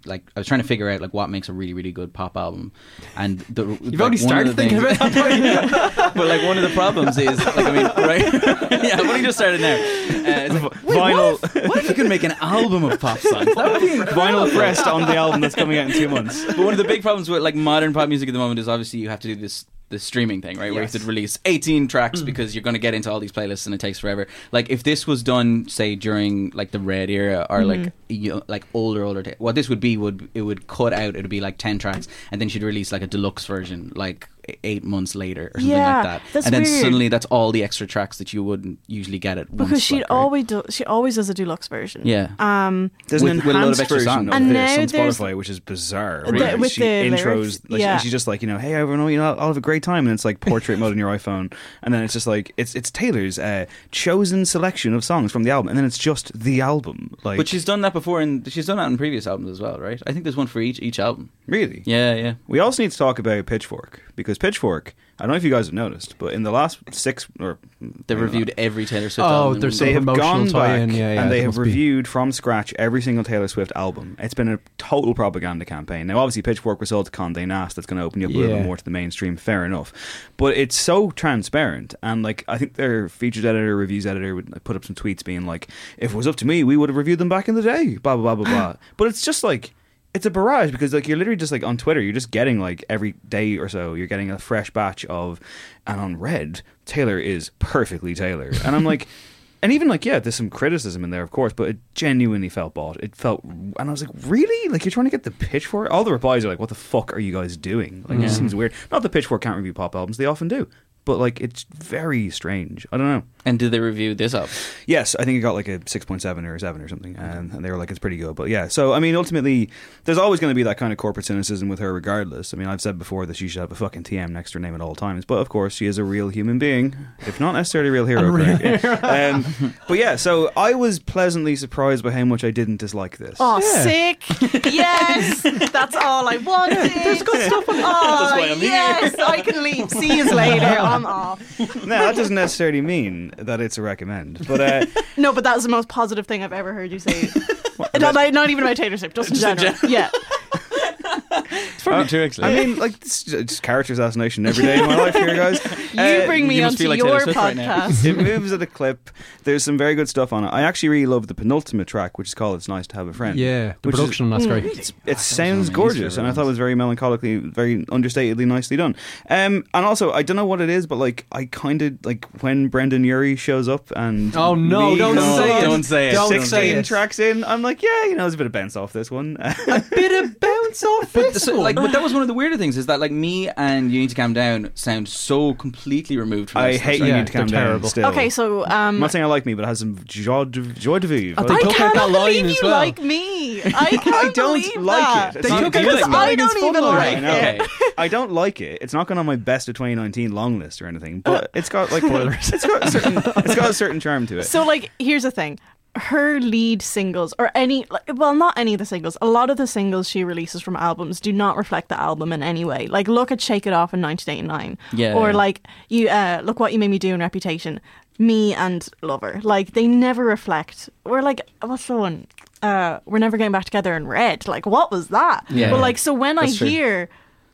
like I was trying to figure out like what makes a really really good pop album, and the [LAUGHS] you've like, already started thinking things- about that. [LAUGHS] but like one of the problems is like I mean right [LAUGHS] yeah I've only just started now. Uh, like, wait, Vinyl- What if, what if you could make an album of pop songs? That would be incredible. Vinyl pressed on the album that's coming out in two months. But one of the big problems with like modern pop music at the moment is obviously you have to do this the streaming thing, right? Where you have to release 18 tracks mm. because you're going to get into all these playlists and it takes forever. Like if this was done, say during like the Red era or like mm-hmm. you know, like older older, ta- what this would be would it would cut out. It would be like 10 tracks, and then she'd release like a deluxe version like eight months later or something Yeah, like that. that's and then weird. suddenly that's all the extra tracks that you wouldn't usually get at once. because she like, right? always do, she always does a deluxe version. Yeah. Um. There's an With- with a load of enhanced extra version songs. of And this now on Spotify, which is bizarre. The- with she the intros, lyrics, like, yeah. she's just like, you know, hey everyone, you know, I'll have a great time, and it's like portrait mode on your iPhone, and then it's just like it's it's Taylor's uh, chosen selection of songs from the album, and then it's just the album. Like, But she's done that before, and she's done that in previous albums as well, right? I think there's one for each each album. really, Yeah, yeah. We also need to talk about Pitchfork because Pitchfork. I don't know if you guys have noticed, but in the last six or They've know, reviewed every Taylor Swift Oh, album. there's in- they have promotional gone back yeah, yeah, and they have must be. reviewed from scratch every single Taylor Swift album. It's been a total propaganda campaign. Now, obviously, Pitchfork was sold to Condé Nast. That's going to open you up a little bit more to the mainstream. Fair enough, but it's so transparent. And like, I think their features editor, reviews editor, would put up some tweets being like, "If it was up to me, we would have reviewed them back in the day." Blah blah blah blah blah. [CLEARS THROAT] But it's just like. It's a barrage because like you're literally just like on Twitter, you're just getting like every day or so, you're getting a fresh batch of, and on Red, Taylor is perfectly Taylor, and I'm like, [LAUGHS] and even like yeah, there's some criticism in there, of course, but it genuinely felt bought. It felt, and I was like, really? Like you're trying to get the pitchfork? All the replies are like, what the fuck are you guys doing? Like it seems weird. Not that pitchfork can't review pop albums; they often do. but like it's very strange. I don't know. And did they review this up? Yes, I think it got like a six point seven or a seven or something, and, and they were like, "It's pretty good." But yeah, so I mean, ultimately, there's always going to be that kind of corporate cynicism with her, regardless. I mean, I've said before that she should have a fucking TM next to her name at all times, but of course, she is a real human being, if not necessarily a real hero. A real Craig. [LAUGHS] um, but yeah, so I was pleasantly surprised by how much I didn't dislike this. Oh, sick! [LAUGHS] Yes, that's all I wanted. [LAUGHS] There's good stuff on. Oh, That's here. yes, I can leave. See you later. I'm off. no, that doesn't necessarily mean that it's a recommend, but uh, [LAUGHS] No, but that was the most positive thing I've ever heard you say. [LAUGHS] not, not, not even about Taylor Swift, Just in general. Yeah. [LAUGHS] It's probably Uh, true, actually. I mean, [LAUGHS] like, it's just character assassination every day in my life here, guys. [LAUGHS] You bring me you onto feel like your Taylor Swift right podcast. it moves at a clip. There's some very good stuff on it. I actually really love the penultimate track, which is called "It's Nice to Have a Friend." Yeah, the which is- production, that's great. It's, it sounds gorgeous, and I thought it was very melancholically, very understatedly nicely done. Um, and also, I don't know what it is, but like, I kind of like when Brendon Urie shows up and Oh, no, leaves don't say it. Don't say it. Don't Don't say it. tracks in. I'm like, yeah, you know, there's a bit of bounce off this one. [LAUGHS] A bit of bounce off But, this so, one. like, but that was one of the [LAUGHS] weirder things is that like me and you need to calm down sound so completely removed from. I this. hate That's you need to calm they're down. terrible. Still. Okay, so um, I'm not saying I like me, but it has some joie de, joie de vivre. They I took out cannot that line believe as you well. like me. I [LAUGHS] can't don't believe like that. it. It's They not- took do out you the like me? I don't even like line. I know. it. I don't like it. It's not going on my best of 2019 long list or anything, but it's got like spoilers, [LAUGHS] it's got a certain it's got a certain charm to it. So, like, here's the thing. Her lead singles, or any, well, not any of the singles, a lot of the singles she releases from albums do not reflect the album in any way. Like, look at Shake It Off in 1989. Yeah, Or, like, you uh, look what you made me do in Reputation. Me and Lover. Like, they never reflect. We're like, what's the one? Uh, we're never getting back together in red. Like, what was that? Yeah. But, like, so when I true. hear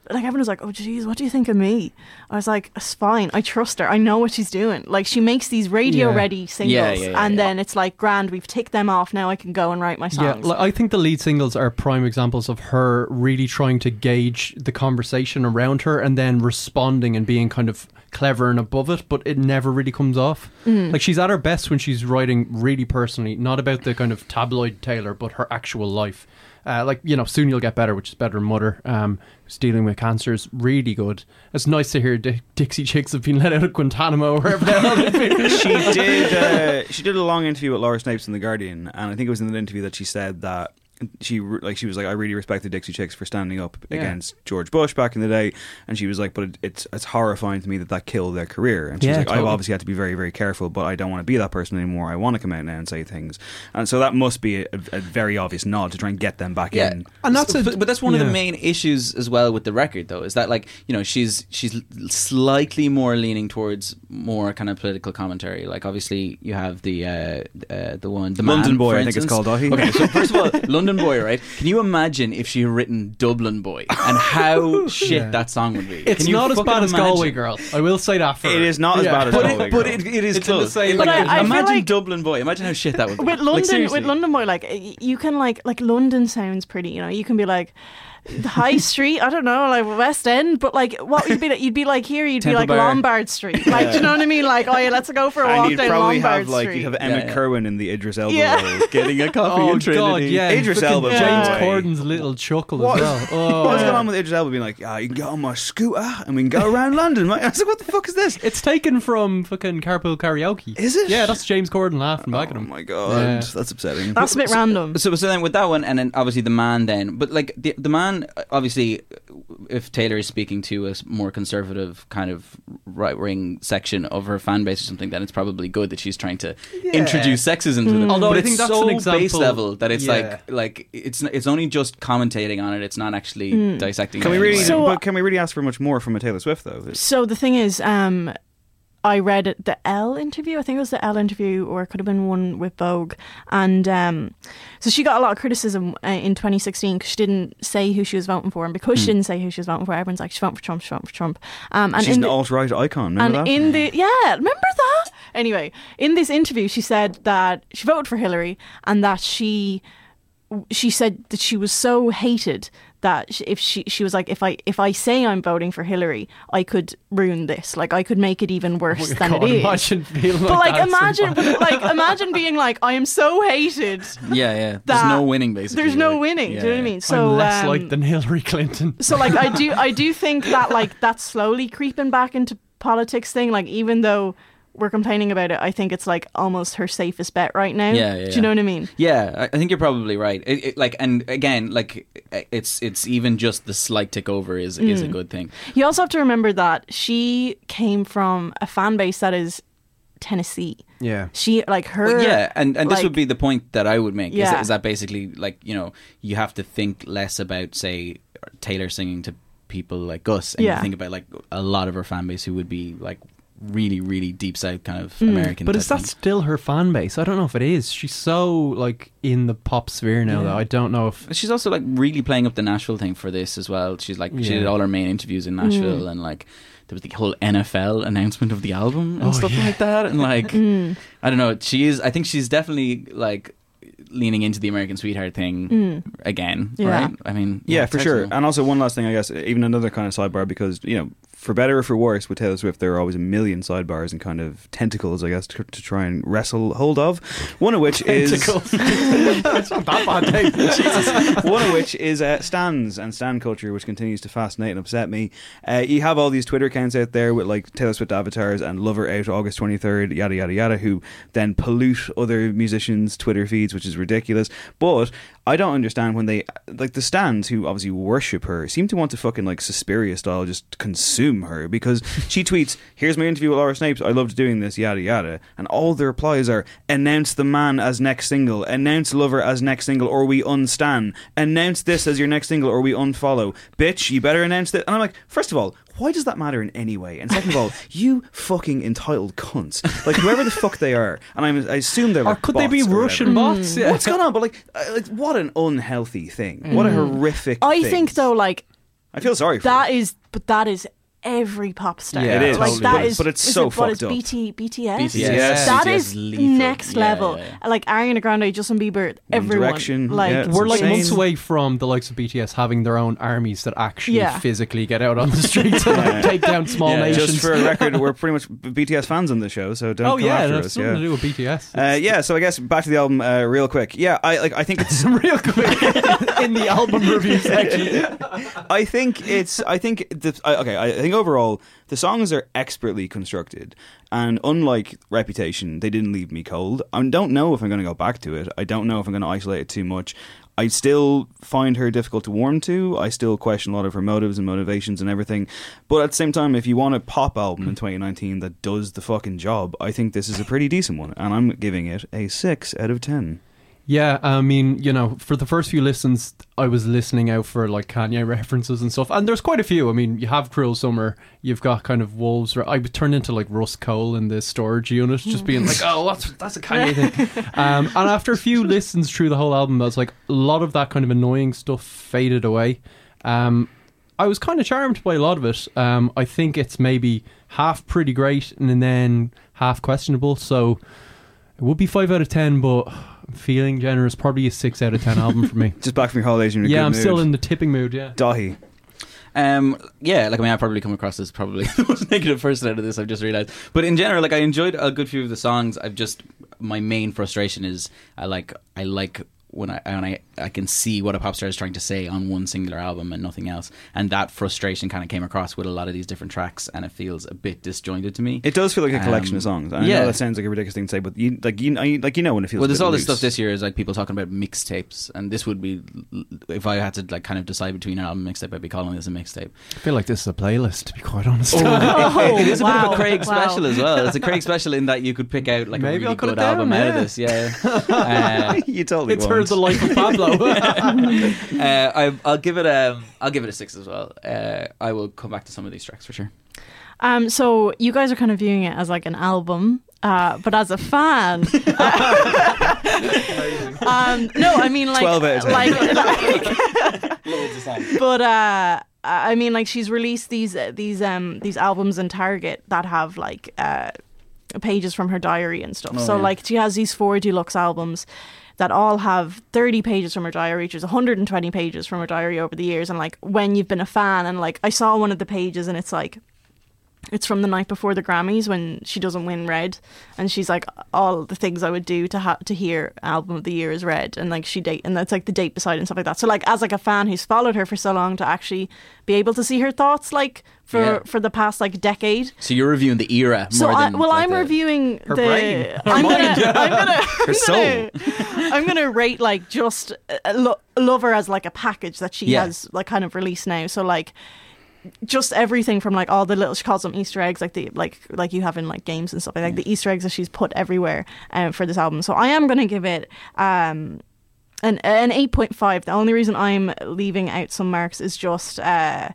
like everyone was like, "Oh, geez, what do you think of me?" I was like, "It's fine. I trust her. I know what she's doing." Like she makes these radio-ready singles, Yeah, yeah, yeah, and yeah. then it's like, "Grand, we've ticked them off. Now I can go and write my Yeah, songs." like, I think the lead singles are prime examples of her really trying to gauge the conversation around her and then responding and being kind of clever and above it, but it never really comes off. Mm. Like she's at her best when she's writing really personally, not about the kind of tabloid Taylor, but her actual life. Uh, like you know, soon you'll get better, which is better Mother. Um, who's dealing with cancer is really good. It's nice to hear Di- Dixie Chicks have been [LAUGHS] let out of Guantanamo or wherever the hell they've been. [LAUGHS] she did uh, [LAUGHS] she did a long interview with Laura Snapes in the Guardian, and I think it was in that interview that she said that she like she was like I really respect the Dixie Chicks for standing up Yeah. against George Bush back in the day, and she was like, but it, it's it's horrifying to me that that killed their career, and she's Yeah, like, I've obviously had to be very very careful, but I don't want to be that person anymore. I want to come out now and say things, and so that must be a, a very obvious nod to try and get them back Yeah, in. And that's So- a- but, but that's one of the main issues as well with the record, though, is that like you know she's she's slightly more leaning towards more kind of political commentary. Like obviously you have the uh, uh, the one the London Man, Boy, I think it's called, Daithí. Okay, [LAUGHS] so first of all, London Boy, right? Can you imagine if she had written Dublin Boy and how [LAUGHS] shit Yeah. that song would be? It's Can you not as fucking bad as imagine? Galway Girl. I will say that for It her. is not as bad as But, Galway it, but Girl. it, it is It's in the close. same- But I- I feel imagine like- Dublin Boy. Imagine how shit that would be. with Like, London, seriously. with London boy, like y- you can like like London sounds pretty. You know, you can be like the High [LAUGHS] Street. I don't know, like West End. But like, what would be like? You'd be like here. You'd Temple be like Bar. Lombard Street. Like, do you know what I mean? Like, oh yeah, let's go for a And walk you'd down probably Lombard have like Street. you'd have Emma Yeah, yeah. Kerwin in the Idris Elba Yeah. role, getting a coffee Oh in Trinity. god, yeah. Idris Fucking Elba. James boy. Corden's little chuckle What- as well. [LAUGHS] Oh, What's yeah. going on with Idris Elba being like, ah, you can get on my scooter and we can go around London? I was like, what the fuck is this? It's taken from fucking Carpool Karaoke. Is it? Yeah, that's James Corden laughing back at Oh him. my god, Yeah. that's upsetting. That's a bit random. So, so then with that one, and then obviously the man, then, but like the the man, uh, obviously, if Taylor is speaking to a more conservative kind of right wing section of her fan base or something, then it's probably good that she's trying to introduce sexism to them. Although but I it's think that's so an example- base level that it's Yeah. like like it's it's only just commentating on it. It's not actually Hmm. dissecting. Can it we really? So- but can we really ask for much more from a Taylor Swift though? So the thing is, um, I read the Elle interview. I think it was the Elle interview, or it could have been one with Vogue. And um, so she got a lot of criticism uh, in 2016 because she didn't say who she was voting for, and because she didn't say who she was voting for, everyone's like, she's voting for Trump, she's voting for Trump. Um, and She's an alt right icon. Remember and that? in the yeah, remember that? Anyway, in this interview, she said that she voted for Hillary and that she she said that she was so hated that if she she was like if I if I say I'm voting for Hillary, I could ruin this. Like I could make it even worse Oh than God, it is. imagine feeling but like like that, it's so imagine, bad. like imagine being like I am so hated. yeah, yeah. There's no winning basically. There's no like, winning. yeah, do you know what I mean? So I'm less um, like than Hillary Clinton. so like I do I do [LAUGHS] think that like that's slowly creeping back into politics thing. Like even though we're complaining about it, I think it's like almost her safest bet right now. Yeah, yeah, Do yeah. you know what I mean? Yeah, I I think you're probably right. It, it, like, and again, like, it's it's even just the slight tick over is is a Mm. good thing. You also have to remember that she came from a fan base that is Tennessee. Yeah. She like her. Well, yeah, and and this like- would be the point that I would make. Is, Yeah. that, is that basically like you know you have to think less about say Taylor singing to people like us and Yeah. you think about like a lot of her fan base who would be like really really deep south kind of Mm. American. But is that thing. still her fan base? I don't know if it is. She's so like in the pop sphere now Yeah. that I don't know if She's also like really playing up the Nashville thing for this as well. She's like she did all her main interviews in Nashville, Mm. and like there was the whole NFL announcement of the album and Oh, stuff yeah. like that. And like Mm. I don't know, she is. I think she's definitely like leaning into the American Sweetheart thing Mm. again. Yeah. Right? I mean, Yeah, it's for sure. to. And also one last thing, I guess, even another kind of sidebar because you know, for better or for worse, with Taylor Swift, there are always a million sidebars and kind of tentacles, I guess, to, to try and wrestle hold of. One of which is Tentacles. That's not that bad, Dave. Jesus. [LAUGHS] One of which is uh, stands and stand culture, which continues to fascinate and upset me. Uh, you have all these Twitter accounts out there with like Taylor Swift avatars and Lover out August 23rd, yada, yada, yada, who then pollute other musicians' Twitter feeds, which is ridiculous. But I don't understand when they, like the stands who obviously worship her, seem to want to fucking like Suspiria style just consume her because [LAUGHS] she tweets, Here's my interview with Laura Snapes. I loved doing this, yada, yada. And all the replies are, Announce the man as next single, announce Lover as next single, or we unstan, announce this as your next single, or we unfollow. Bitch, you better announce that. And I'm like, First of all, why does that matter in any way? And second of all, [LAUGHS] you fucking entitled cunts. Like, whoever the fuck they are. And I'm, I assume they're Or like could they be Russian whatever. bots? Yeah. What's going on? But like, uh, like, what an unhealthy thing. What a Mm. horrific I thing. think though, like I feel sorry for that is, but that is every pop star. Yeah, it is. Like Totally. that But- is, but it's is so it, fucked up. BT, BTS. BTS. That BTS is lethal. next Yeah, level. yeah, Like Ariana Grande, Justin Bieber, everyone. Direction, Like yeah, We're like insane. months away from the likes of BTS having their own armies that actually Yeah. physically get out on the streets and like, take down small Yeah, nations. Just for a record, we're [LAUGHS] pretty much BTS fans on the show, so don't oh come yeah, after that's us. something Yeah. to do with BTS. Uh, yeah, so I guess back to the album uh, real quick. Yeah, I like. I think it's [LAUGHS] real quick [LAUGHS] in the album review section. I think it's. I think the. I, okay, I think overall the songs are expertly constructed, and unlike Reputation, they didn't leave me cold. I don't know if I'm going to go back to it. I don't know if I'm going to isolate it too much. I still find her difficult to warm to. I still question a lot of her motives and motivations and everything. But at the same time, if you want a pop album in 2019 that does the fucking job, I think this is a pretty decent one, and I'm giving it a six out of ten. Yeah, I mean, you know, for the first few listens, I was listening out for like Kanye [LAUGHS] references and stuff, and there's quite a few. I mean, you have Cruel Summer, you've got kind of Wolves. I turned into like Russ Cole in the storage unit, just being like, "Oh, that's that's a Kanye thing." [LAUGHS] Um, and after a few listens through the whole album, I was like, a lot of that kind of annoying stuff faded away. Um, I was kind of charmed by a lot of it. Um, I think it's maybe half pretty great and then half questionable. So it would be five out of ten, but I'm feeling generous. Probably a six out of ten album for me. [LAUGHS] Just back from your holidays, you're in a yeah, good I'm mood. still in the tipping mood. Yeah, Daithí. Um, yeah, like I mean, I probably come across as probably [LAUGHS] the most negative person out of this. I've just realized, but in general, like I enjoyed a good few of the songs. I've just my main frustration is I like I like when I when I I can see what a pop star is trying to say on one singular album and nothing else, and that frustration kind of came across with a lot of these different tracks, and it feels a bit disjointed to me. It does feel like a collection Um, of songs. I yeah. know that sounds like a ridiculous thing to say, but you like you I- like you know when it feels. Well, there's bit all this stuff this year is like people talking about mixtapes, and this would be if I had to like kind of decide between an album and mixtape, I'd be calling this a mixtape. I feel like this is a playlist. To be quite honest, Oh, it is a bit of a Craig Wow. special as well. It's a Craig [LAUGHS] special in that you could pick out like Maybe a I'll really cut it good album down, out of this. Yeah, [LAUGHS] uh, [LAUGHS] you totally it's won't. heard the life of Pablo. [LAUGHS] [LAUGHS] uh, I, I'll give it a I'll give it a six as well. Uh, I will come back to some of these tracks for sure. Um, so you guys are kind of viewing it as like an album, uh, but as a fan, [LAUGHS] um, no, I mean like 12 out of 10. like, but uh, I mean like she's released these uh, these um these albums in Target that have like uh pages from her diary and stuff. Oh, so yeah. like she has these four deluxe albums that all have 30 pages from her diary, which is 120 pages from her diary over the years. And like when you've been a fan, and like I saw one of the pages and it's like it's from the night before the Grammys when she doesn't win Red, and she's like, all the things I would do to ha- to hear album of the year is Red, and like she date, and that's like the date beside and stuff like that. So like as like a fan who's followed her for so long to actually be able to see her thoughts like for Yeah. for the past like decade. So you're reviewing the era So more I, than well, like I'm the- reviewing Her the. brain. Her I'm gonna, mind. I'm gonna, [LAUGHS] Her I'm soul. gonna, I'm gonna rate like just uh, lo- love her as like a package that she Yeah. has like kind of released now. So like just everything from like all the little she calls them Easter eggs, like the like like you have in like games and stuff like, like the Easter eggs that she's put everywhere um, for this album. So I am gonna give it um an an eight point five. The only reason I'm leaving out some marks is just uh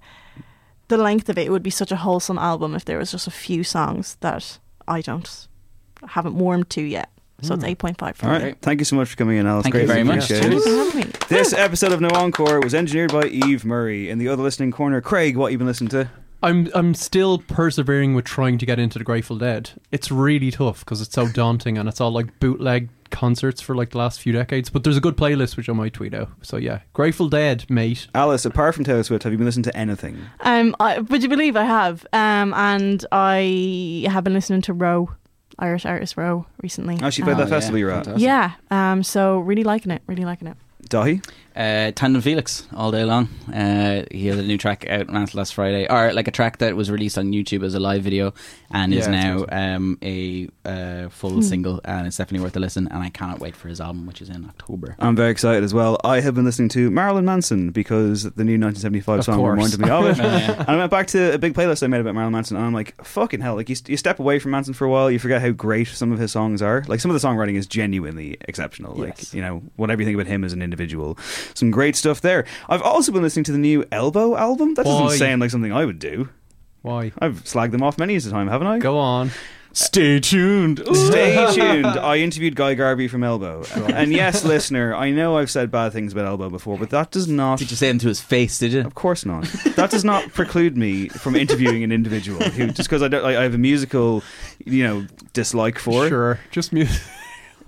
the length of it. It would be such a wholesome album if there was just a few songs that I don't haven't warmed to yet. So it's Hmm. eight point five for All me. Thank you so much for coming in, Alice. Thank you very much. Thank you for having me. This episode of No Encore was engineered by Eve Murray. In the other listening corner, Craig, what have you been listening to? I'm I'm still persevering with trying to get into the Grateful Dead. It's really tough because it's so daunting and it's all like bootleg concerts for like the last few decades. But there's a good playlist which I might tweet out. So yeah, Grateful Dead, mate. Alice, apart from Taylor Swift, have you been listening to anything? Um, I, would you believe I have? Um, and I have been listening to ROE, Irish artist ROE, recently. Oh, she played Um, that festival you were at. Yeah. Um, so really liking it. Really liking it. Daithí? Uh, Tandem Felix all day long. Uh, he has a new track out last Friday, or like a track that was released on YouTube as a live video, and is now um, a uh, full Hmm. single, and it's definitely worth a listen. And I cannot wait for his album, which is in October. I'm very excited as well. I have been listening to Marilyn Manson because the new 1975 Of song course. reminded me of it. Yeah. And I went back to a big playlist I made about Marilyn Manson, and I'm like, fucking hell! Like you, you step away from Manson for a while, you forget how great some of his songs are. Like some of the songwriting is genuinely exceptional. Like Yes. you know, whatever you think about him as an individual, some great stuff there. I've also been listening to the new Elbow album. That doesn't Why? sound like something I would do. Why? I've slagged them off many a time, haven't I? Go on. Stay tuned. Stay tuned. I interviewed Guy Garvey from Elbow. And yes, [LAUGHS] listener, I know I've said bad things about Elbow before, but that does not. Did you say them to his face? Did you? Of course not. That does not preclude me from interviewing an individual who, just because I don't, I I have a musical, you know, dislike for. Sure, just music. [LAUGHS]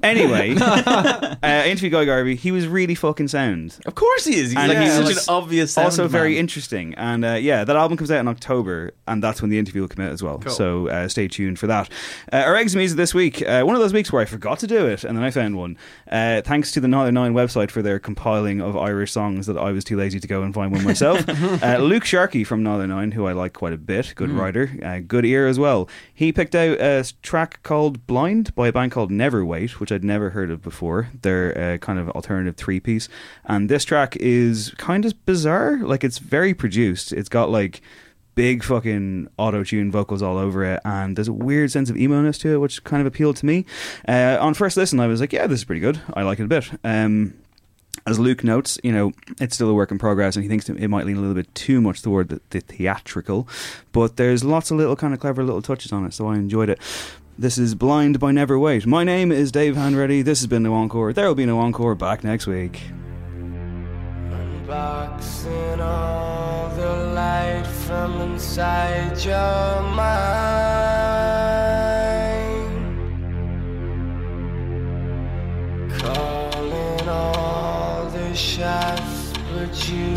Anyway, [LAUGHS] uh, I interviewed Guy Garvey. He was really fucking sound. Of course he is. He's And like he's such an obvious. Sound also very man. interesting. And uh, yeah, that album comes out in October, and that's when the interview will come out as well. So uh, stay tuned for that. Uh, our eggs and music this week, uh, one of those weeks where I forgot to do it, and then I found one. Uh, thanks to the Nialler9 website for their compiling of Irish songs that I was too lazy to go and find one myself. [LAUGHS] uh, Luke Sharkey from Nialler9, who I like quite a bit, good Mm. writer, uh, good ear as well. He picked out a track called Blind by a band called Never Wait, which I'd never heard of before. They're a kind of alternative three piece. And this track is kind of bizarre. Like, it's very produced. It's got like big fucking auto tune vocals all over it, and there's a weird sense of emo ness to it, which kind of appealed to me. Uh, on first listen, I was like, yeah, this is pretty good. I like it a bit. Um, as Luke notes, you know, it's still a work in progress, and he thinks it might lean a little bit too much toward the, the theatrical, but there's lots of little kind of clever little touches on it, so I enjoyed it. This is Blind by Never Wait. My name is Dave Hanratty. This has been No Encore. There will be No Encore back next week. Unboxing all the light from inside your mind. You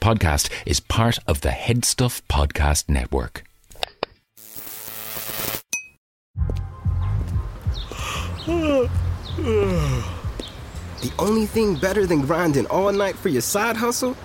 podcast is part of the Head Stuff Podcast Network. The only thing better than grinding all night for your side hustle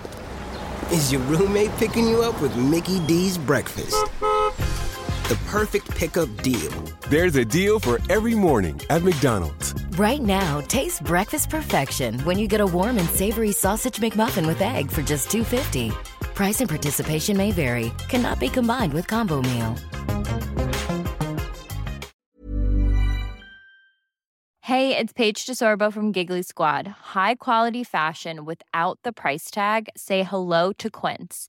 is your roommate picking you up with Mickey D's breakfast. The perfect pickup deal. There's a deal for every morning at McDonald's. Right now, taste breakfast perfection when you get a warm and savory sausage McMuffin with egg for just $2.50. Price and participation may vary. Cannot be combined with combo meal. Hey, it's Paige DeSorbo from Giggly Squad. High quality fashion without the price tag. Say hello to Quince.